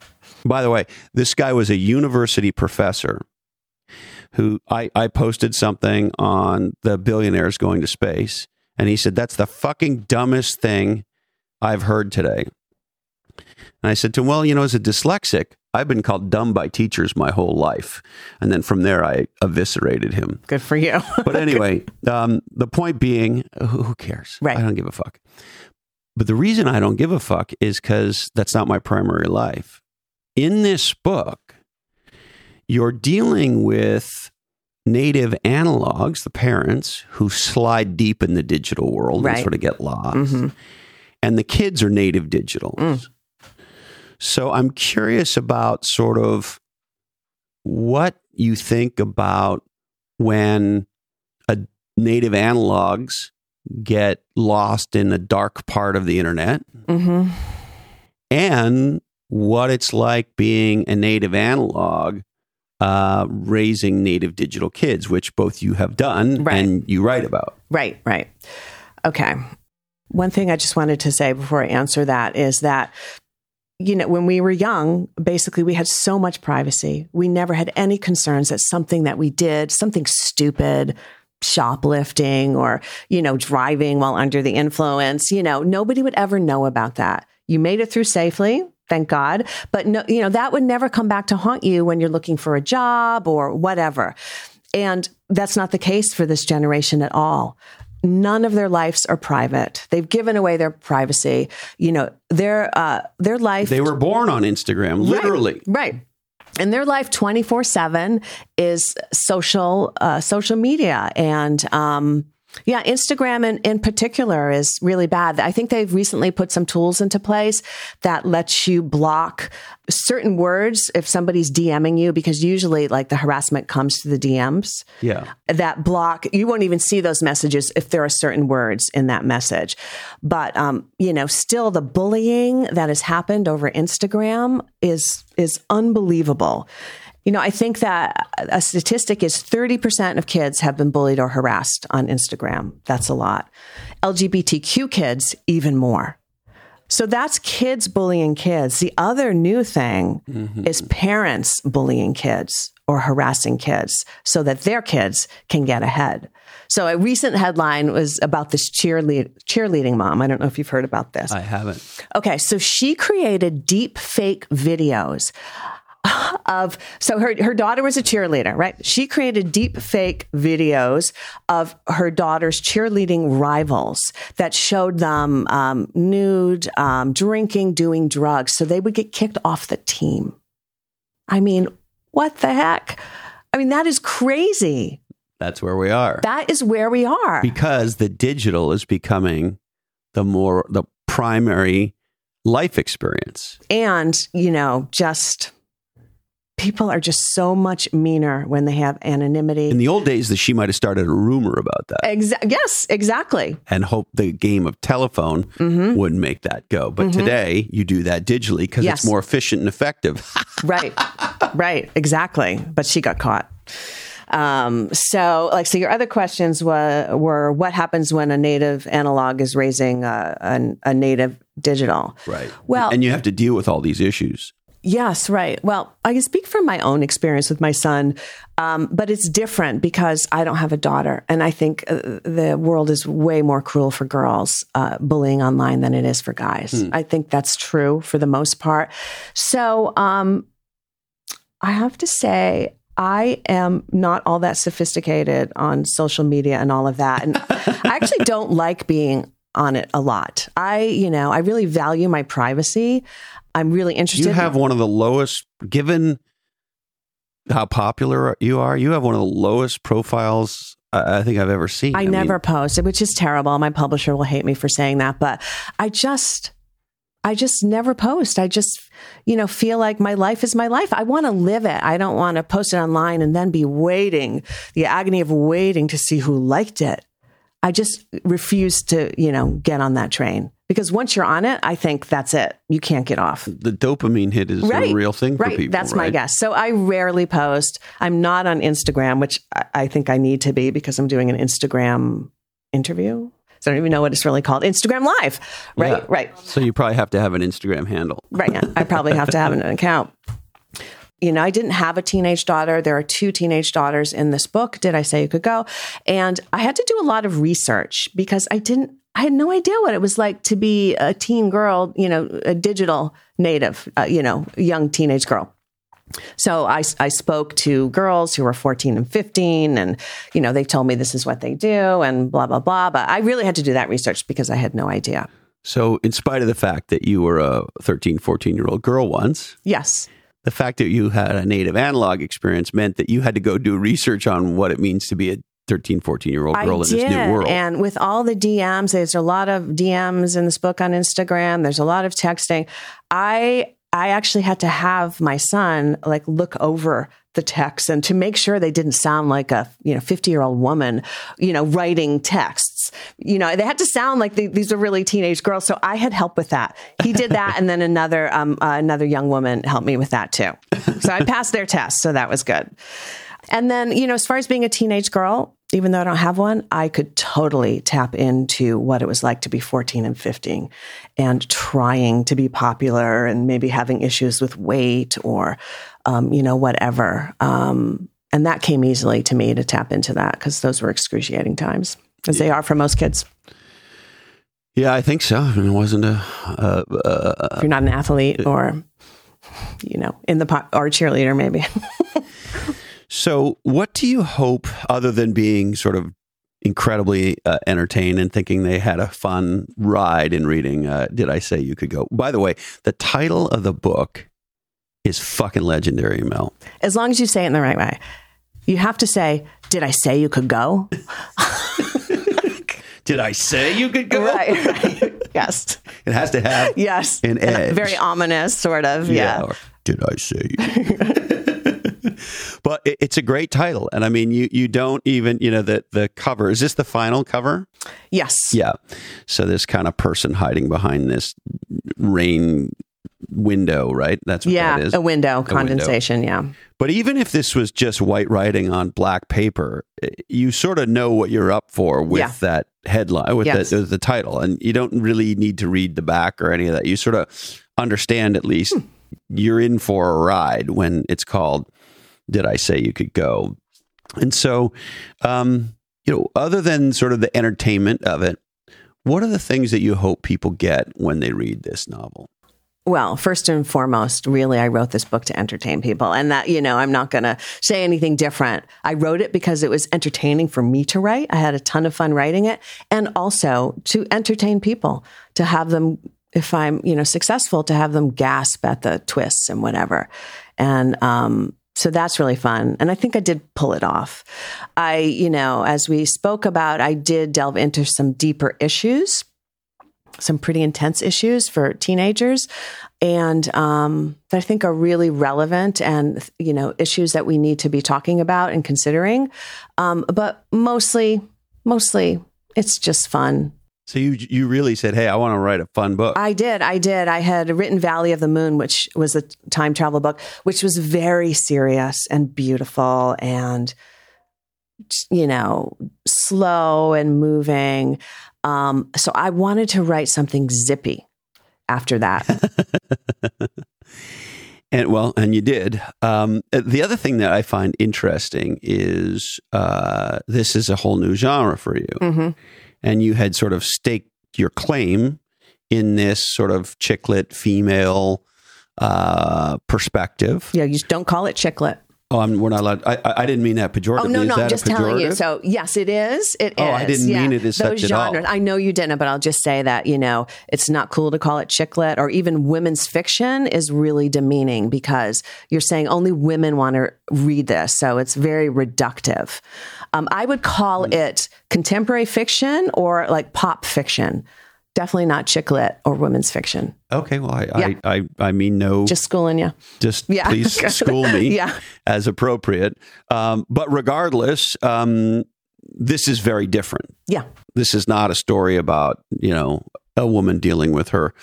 By the way, this guy was a university professor who I, I posted something on the billionaires going to space, and he said, That's the fucking dumbest thing I've heard today. And I said to him, Well, you know, as a dyslexic, I've been called dumb by teachers my whole life. And then from there, I eviscerated him. Good for you. <laughs> But anyway, um, the point being, who, cares? Right. I don't give a fuck. But the reason I don't give a fuck is because that's not my primary life. In this book, you're dealing with native analogs, the parents who slide deep in the digital world Right. and sort of get lost. Mhm. And the kids are native digitals. Mm. So I'm curious about sort of what you think about when a native analogs get lost in a dark part of the internet hmm and what it's like being a native analog uh, raising native digital kids, which both you have done Right. and you write about. Right, right. Okay. One thing I just wanted to say before I answer that is that, you know, when we were young, basically we had so much privacy. We never had any concerns that something that we did, something stupid, shoplifting or, you know, driving while under the influence, you know, nobody would ever know about that. You made it through safely. Thank God. But no, you know, that would never come back to haunt you when you're looking for a job or whatever. And that's not the case for this generation at all. None of their lives are private. They've given away their privacy. You know, their uh, their life. They were born on Instagram, literally. Right. And their life 24 7 is social, uh, social media. And, um, yeah, Instagram in, in particular is really bad. I think they've recently put some tools into place that lets you block certain words if somebody's DMing you, because usually like the harassment comes to the DMs Yeah. that block you won't even see those messages if there are certain words in that message but um, you know still the bullying that has happened over instagram is is unbelievable you know i think that a statistic is 30% of kids have been bullied or harassed on instagram that's a lot lgbtq kids even more so that's kids bullying kids. The other new thing mm-hmm. is parents bullying kids or harassing kids so that their kids can get ahead. So a recent headline was about this cheerlead, cheerleading mom. I don't know if you've heard about this. I haven't. Okay, so she created deep fake videos of so her her daughter was a cheerleader, right? She created deep fake videos of her daughter's cheerleading rivals that showed them um, nude, um, drinking, doing drugs, so they would get kicked off the team. I mean, what the heck? I mean, that is crazy. That's where we are. That is where we are. because the digital is becoming the more the primary life experience. and you know just people are just so much meaner when they have anonymity In the old days, that she might have started a rumor about that Exa- yes exactly and hope the game of telephone hmm would make that go. But today, you do that digitally because Yes. it's more efficient and effective. <laughs> right right exactly but she got caught um, so like so your other questions were, were what happens when a native analog is raising a, a, a native digital right. Well- and you have to deal with all these issues. Yes, right. Well, I can speak from my own experience with my son, um, but it's different because I don't have a daughter. And I think uh, the world is way more cruel for girls uh, bullying online than it is for guys. I think that's true for the most part. So um, I have to say, I am not all that sophisticated on social media and all of that. And I actually <laughs> don't like being on it a lot. I, you know, I really value my privacy. I'm really interested. You have one of the lowest, given how popular you are, you have one of the lowest profiles I I think I've ever seen. I, mean, never post, which is terrible. My publisher will hate me for saying that, but I just I just never post. I just, you know, feel like my life is my life. I want to live it. I don't want to post it online and then be waiting, the agony of waiting to see who liked it. I just refuse to, you know, get on that train because once you're on it, I think that's it. You can't get off. the dopamine hit is Right. a real thing for people. That's my guess. So I rarely post. I'm not on Instagram, which I- I think I need to be because I'm doing an Instagram interview. So I don't even know what it's really called. Instagram Live. Right. Yeah. Right. So you probably have to have an Instagram handle. Right. Yeah. I probably have to have an account. You know, I didn't have a teenage daughter. There are two teenage daughters in this book. Did I say you could go? And I had to do a lot of research because I didn't, I had no idea what it was like to be a teen girl, you know, a digital native, uh, you know, young teenage girl. So I, I spoke to girls who were 14 and 15 and, you know, they told me this is what they do and blah, blah, blah. But I really had to do that research because I had no idea. So, in spite of the fact that you were a 13, 14 year old girl once, Yes. the fact that you had a native analog experience meant that you had to go do research on what it means to be a 13, 14 year old girl I in did. this new world. And with all the DMs, there's a lot of DMs in this book on Instagram. There's a lot of texting. I I actually had to have my son like look over the texts and to make sure they didn't sound like a you know 50 year old woman you know writing texts you know they had to sound like they, these are really teenage girls so i had help with that he did that and then another um, uh, another young woman helped me with that too so i passed their test so that was good and then, you know, as far as being a teenage girl, even though I don't have one, I could totally tap into what it was like to be 14 and 15 and trying to be popular and maybe having issues with weight or, um, you know, whatever. Um, and that came easily to me to tap into that because those were excruciating times, as they are for most kids. yeah, I think so. I mean, it wasn't a. Uh, uh, If you're not an athlete or, you know, in the po- or cheerleader, maybe. <laughs> so, what do you hope, other than being sort of incredibly uh, entertained and thinking they had a fun ride in reading uh, Did I Say You Could Go? By the way, the title of the book is fucking legendary, Mel. as long as you say it in the right way. You have to say, Did I say you could go? <laughs> Did I say you could go? Right, right. yes. It has to have. Yes. An edge. Very ominous, sort of. Yeah. or did I say? <laughs> but it, it's a great title, and I mean, you you don't even you know the the cover. Is this the final cover? Yes. Yeah. So this kind of person hiding behind this rain window, right? That's what Yeah. that is. A window condensation. Yeah. But even if this was just white writing on black paper, eh, you sort of know what you're up for with Yeah. that headline, with Yes. the, the title, and you don't really need to read the back or any of that. You sort of understand at least Hmm. you're in for a ride when it's called "Did I Say You Could Go?" And so, um, you know, other than sort of the entertainment of it, what are the things that you hope people get when they read this novel? Well, first and foremost, really, I wrote this book to entertain people. And that, you know, I'm not going to say anything different. I wrote it because it was entertaining for me to write. I had a ton of fun writing it and also to entertain people, to have them, if I'm, you know, successful, to have them gasp at the twists and whatever. And, um, so that's really fun. And I think I did pull it off. I, you know, as we spoke about, I did delve into some deeper issues some pretty intense issues for teenagers and um, that I think are really relevant and you know issues that we need to be talking about and considering. Um, but mostly, mostly, it's just fun. So you you really said, "Hey, I want to write a fun book." I did, I did. I had written Valley of the Moon, which was a time travel book, which was very serious and beautiful and you know slow and moving. Um, so I wanted to write something zippy after that. <laughs> And well, and you did. Um, the other thing that I find interesting is uh, this is a whole new genre for you, hmm and you had sort of staked your claim in this sort of chick lit female uh, perspective. Yeah, you just don't call it chick lit. Oh, I'm, we're not allowed. I, I- didn't mean that pejoratively. Oh no, Is no, I'm just telling you. So yes, it is. It is. Oh, I didn't yeah. mean it as Those such at all. genres. I know you didn't, but I'll just say that you know it's not cool to call it chick lit or even women's fiction is really demeaning because you're saying only women want to read this, so it's very reductive. Um, I would call Hmm. it contemporary fiction or like pop fiction. Definitely not chick lit or women's fiction. Okay, well, I, Yeah. I, I, I mean no. Just schooling you. just Yeah. please <laughs> school me Yeah. as appropriate. Um, but regardless, um, this is very different. Yeah. This is not a story about you know a woman dealing with her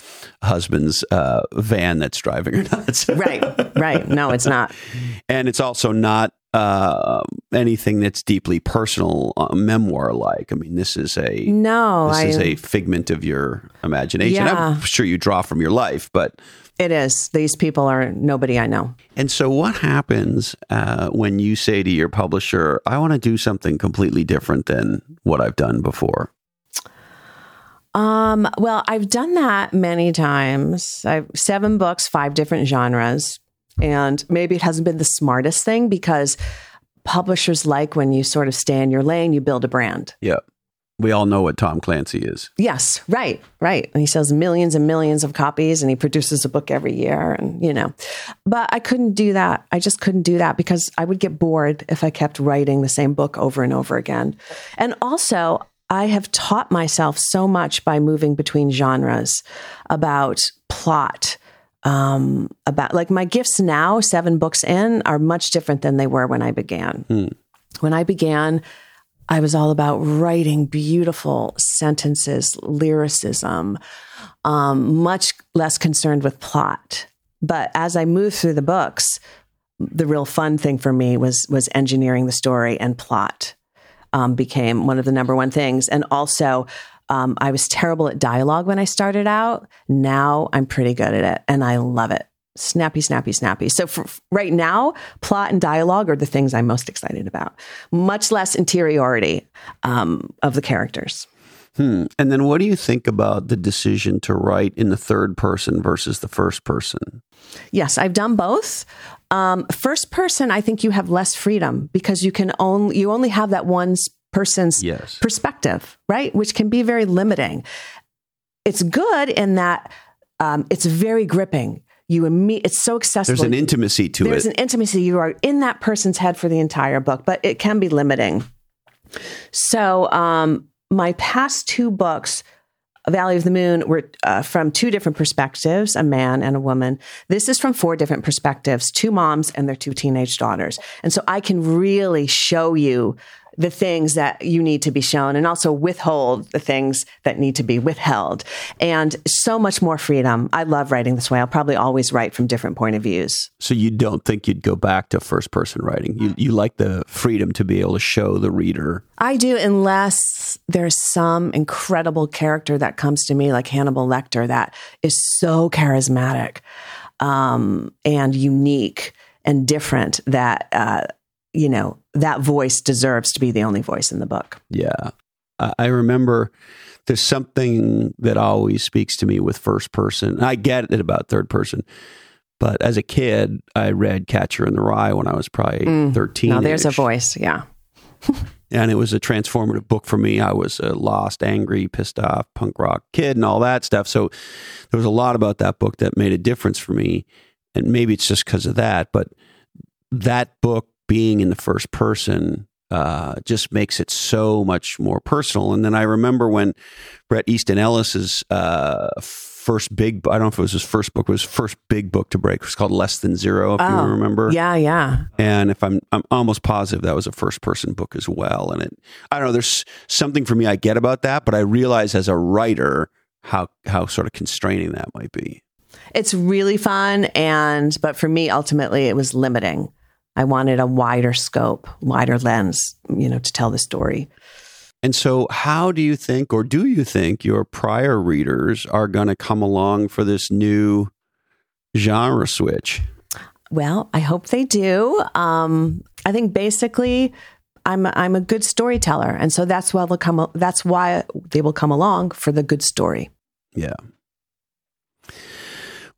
husband's uh, van that's driving her <laughs> nuts, Right. right. No, it's not. and it's also not uh, anything that's deeply personal, uh, memoir like. I mean, this is a No, this I is a figment of your imagination. Yeah. I'm sure you draw from your life, but It is. These people are nobody I know. And so, what happens uh, when you say to your publisher, I want to do something completely different than what I've done before? Um, well, I've done that many times. I've seven books, five different genres. And maybe it hasn't been the smartest thing because publishers like when you sort of stay in your lane, you build a brand. Yeah. We all know what Tom Clancy is. Yes, right, right. And he sells millions and millions of copies and he produces a book every year and you know. But I couldn't do that. I just couldn't do that because I would get bored if I kept writing the same book over and over again. And also, I have taught myself so much by moving between genres about plot, um, about like my gifts now, seven books in, are much different than they were when I began. Hmm. When I began, I was all about writing beautiful sentences, lyricism, um, much less concerned with plot. But as I moved through the books, the real fun thing for me was was engineering the story and plot um, became one of the number one things. And also, um, I was terrible at dialogue when I started out. Now I'm pretty good at it, and I love it snappy, snappy, snappy. So for right now, plot and dialogue are the things I'm most excited about. Much less interiority um, of the characters. Hmm. And then what do you think about the decision to write in the third person versus the first person? Yes, I've done both. Um, first person, I think you have less freedom because you can only you only have that one person's yes. perspective, right? Which can be very limiting. It's good in that um, it's very gripping you imme- it's so accessible. There's an intimacy to There's it. There's an intimacy. You are in that person's head for the entire book, but it can be limiting. So, um, my past two books, Valley of the Moon, were uh, from two different perspectives a man and a woman. This is from four different perspectives two moms and their two teenage daughters. And so I can really show you the things that you need to be shown and also withhold the things that need to be withheld. And so much more freedom. I love writing this way. I'll probably always write from different point of views. So you don't think you'd go back to first person writing? You, you like the freedom to be able to show the reader? I do unless there's some incredible character that comes to me like hannibal lecter that is so charismatic um, and unique and different that uh, you know, that voice deserves to be the only voice in the book. Yeah. I remember there's something that always speaks to me with first person. I get it about third person. But as a kid, I read Catcher in the Rye when I was probably mm. 13. Now there's a voice, yeah. <laughs> and it was a transformative book for me. I was a lost, angry, pissed off punk rock kid and all that stuff. So there was a lot about that book that made a difference for me. And maybe it's just because of that. But that book being in the first person uh, just makes it so much more personal. And then I remember when Bret Easton Ellis's uh, first big, I don't know if it was his first book, was his first big book to break. It was called Less Than Zero, if oh, you remember. Yeah, yeah. And if I'm, I'm almost positive that was a first person book as well. And it, I don't know, there's something for me I get about that, but I realize as a writer how how sort of constraining that might be. It's really fun, and but for me, ultimately, it was limiting I wanted a wider scope, wider lens, you know, to tell the story. And so, how do you think, or do you think, your prior readers are going to come along for this new genre switch? Well, I hope they do. Um, I think basically, I'm a, I'm a good storyteller, and so that's why they'll come. That's why they will come along for the good story. Yeah.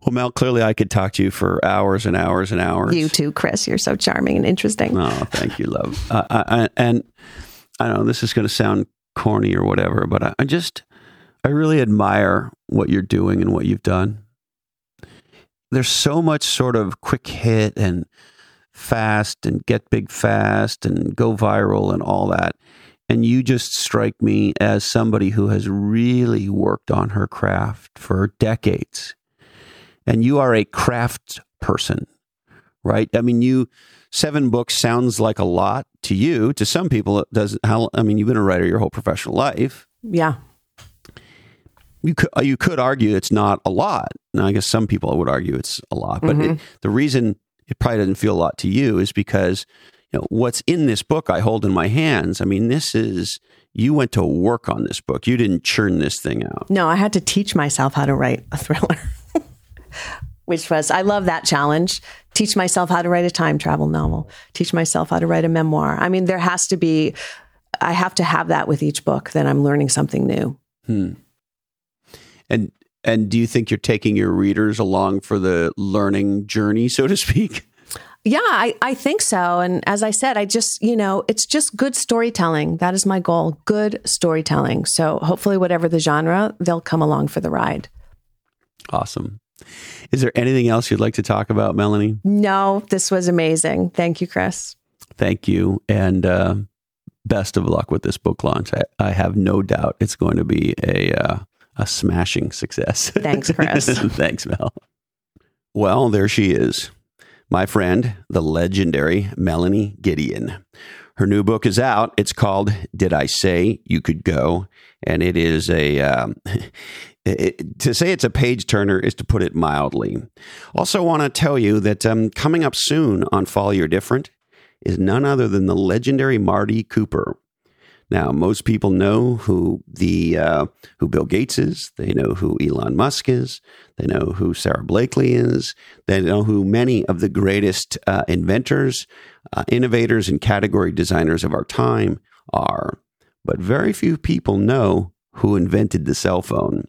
Well, Mel, clearly I could talk to you for hours and hours and hours. You too, Chris. You're so charming and interesting. Oh, thank you, love. uh, I, and I don't know this is going to sound corny or whatever, but I, I just, I really admire what you're doing and what you've done. There's so much sort of quick hit and fast and get big fast and go viral and all that. And you just strike me as somebody who has really worked on her craft for decades and you are a craft person, right? I mean, you seven books sounds like a lot to you. To some people, it does. How I mean, you've been a writer your whole professional life. Yeah. You could you could argue it's not a lot. Now, I guess some people would argue it's a lot, but mm-hmm. it, the reason it probably doesn't feel a lot to you is because you know what's in this book I hold in my hands. I mean, this is you went to work on this book. You didn't churn this thing out. No, I had to teach myself how to write a thriller. <laughs> which was, I love that challenge. Teach myself how to write a time travel novel, teach myself how to write a memoir. I mean, there has to be, I have to have that with each book that I'm learning something new. Hmm. And and do you think you're taking your readers along for the learning journey, so to speak? Yeah, I, I think so. And as I said, I just, you know, it's just good storytelling. That is my goal good storytelling. So hopefully, whatever the genre, they'll come along for the ride. Awesome. Is there anything else you'd like to talk about, Melanie? No, this was amazing. Thank you, Chris. Thank you. And uh, best of luck with this book launch. I, I have no doubt it's going to be a, uh, a smashing success. <laughs> Thanks, Chris. Thanks, Mel. Well, there she is my friend, the legendary Melanie Gideon. Her new book is out. It's called Did I Say You Could Go? And it is a, um, <laughs> it, to say it's a page turner is to put it mildly. Also, want to tell you that um, coming up soon on Follow Your Different is none other than the legendary Marty Cooper. Now, most people know who the uh, who Bill Gates is. They know who Elon Musk is. They know who Sara Blakely is. They know who many of the greatest uh, inventors, uh, innovators, and category designers of our time are. But very few people know who invented the cell phone.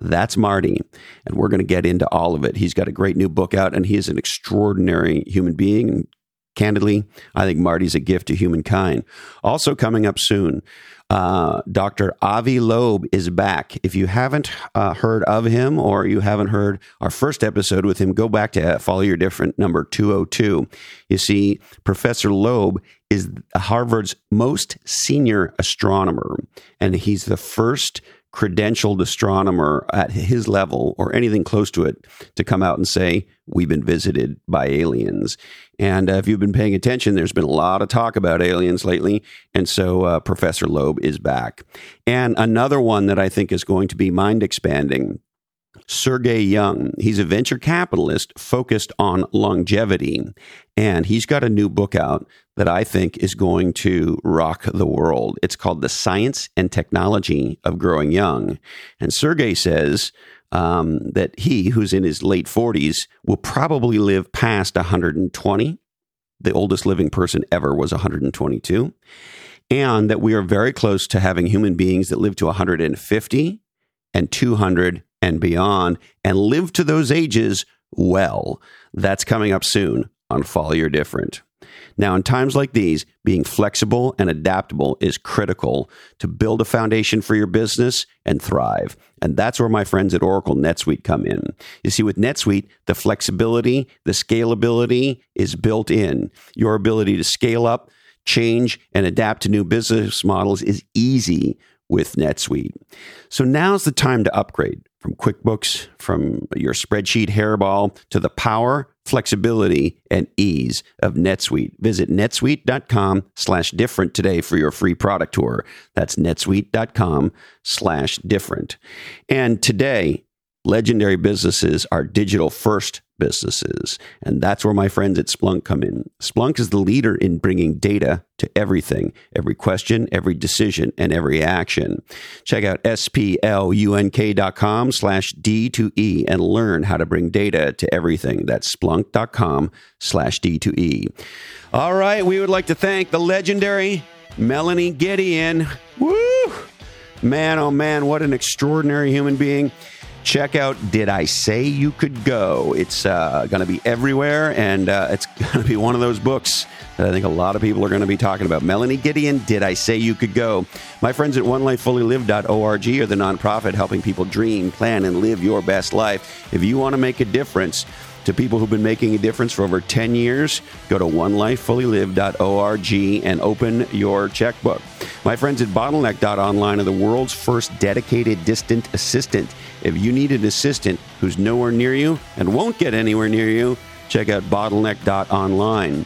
That's Marty. And we're going to get into all of it. He's got a great new book out, and he is an extraordinary human being And Candidly, I think Marty's a gift to humankind. Also, coming up soon, uh, Dr. Avi Loeb is back. If you haven't uh, heard of him or you haven't heard our first episode with him, go back to Follow Your Different number 202. You see, Professor Loeb is Harvard's most senior astronomer, and he's the first credentialed astronomer at his level or anything close to it to come out and say, We've been visited by aliens. And uh, if you've been paying attention, there's been a lot of talk about aliens lately. And so uh, Professor Loeb is back. And another one that I think is going to be mind expanding Sergey Young. He's a venture capitalist focused on longevity. And he's got a new book out that I think is going to rock the world. It's called The Science and Technology of Growing Young. And Sergey says um, that he, who's in his late 40s, will probably live past 120. The oldest living person ever was 122. And that we are very close to having human beings that live to 150 and 200 and beyond and live to those ages well. That's coming up soon on Follow Your Different. Now, in times like these, being flexible and adaptable is critical to build a foundation for your business and thrive. And that's where my friends at Oracle NetSuite come in. You see, with NetSuite, the flexibility, the scalability is built in. Your ability to scale up, change, and adapt to new business models is easy with NetSuite. So now's the time to upgrade from QuickBooks, from your spreadsheet hairball to the power, flexibility, and ease of NetSuite. Visit netsuite.com slash different today for your free product tour. That's netsuite.com slash different. And today, legendary businesses are digital first businesses. And that's where my friends at Splunk come in. Splunk is the leader in bringing data to everything, every question, every decision, and every action. Check out splunk.com slash D2E and learn how to bring data to everything. That's splunk.com slash D2E. All right, we would like to thank the legendary Melanie Gideon. Woo! Man, oh man, what an extraordinary human being check out Did I Say You Could Go? It's uh, going to be everywhere, and uh, it's <laughs> going to be one of those books that I think a lot of people are going to be talking about. Melanie Gideon, Did I Say You Could Go? My friends at OneLifeFullyLived.org are the nonprofit helping people dream, plan, and live your best life. If you want to make a difference, to people who've been making a difference for over 10 years, go to onelifefullylived.org and open your checkbook. My friends at bottleneck.online are the world's first dedicated distant assistant. If you need an assistant who's nowhere near you and won't get anywhere near you, check out bottleneck.online.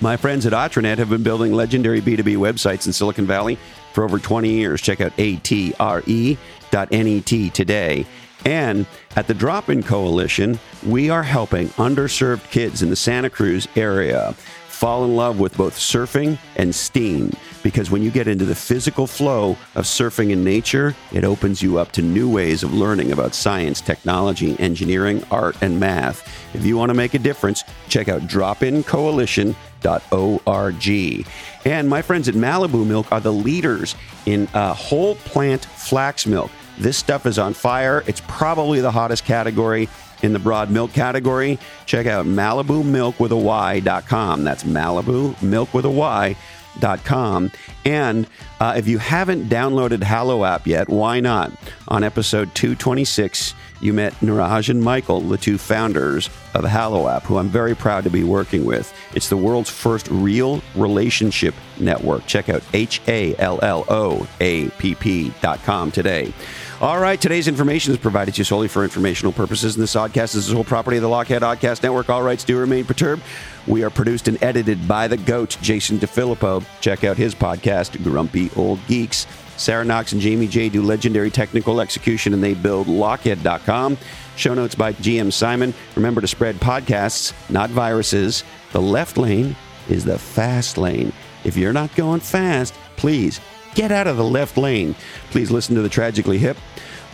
My friends at Atranet have been building legendary B2B websites in Silicon Valley for over 20 years. Check out atre.net today. And at the Drop In Coalition, we are helping underserved kids in the Santa Cruz area fall in love with both surfing and steam because when you get into the physical flow of surfing in nature, it opens you up to new ways of learning about science, technology, engineering, art, and math. If you want to make a difference, check out dropincoalition.org. And my friends at Malibu Milk are the leaders in uh, whole plant flax milk. This stuff is on fire. It's probably the hottest category in the broad milk category. Check out Malibu Milk with a Y.com. That's Malibu Milk with a Y. Dot com. And uh, if you haven't downloaded Halo app yet, why not? On episode 226, you met Neeraj and Michael, the two founders of Halo app, who I'm very proud to be working with. It's the world's first real relationship network. Check out H A L L O A P P.com today. All right, today's information is provided to you solely for informational purposes, and this podcast is the sole property of the Lochhead Oddcast Network. All rights do remain perturbed. We are produced and edited by the GOAT, Jason DeFilippo. Check out his podcast, Grumpy Old Geeks. Sarah Knox and Jamie J do legendary technical execution, and they build Lochhead.com. Show notes by GM Simon. Remember to spread podcasts, not viruses. The left lane is the fast lane. If you're not going fast, please get out of the left lane. Please listen to the Tragically Hip.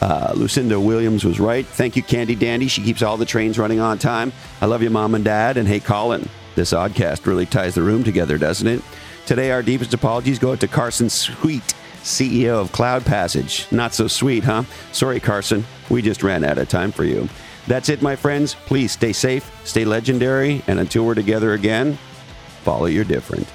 Uh, Lucinda Williams was right. Thank you, Candy Dandy. She keeps all the trains running on time. I love you, Mom and Dad. And hey, Colin, this oddcast really ties the room together, doesn't it? Today, our deepest apologies go out to Carson Sweet, CEO of Cloud Passage. Not so sweet, huh? Sorry, Carson. We just ran out of time for you. That's it, my friends. Please stay safe, stay legendary, and until we're together again, follow your different.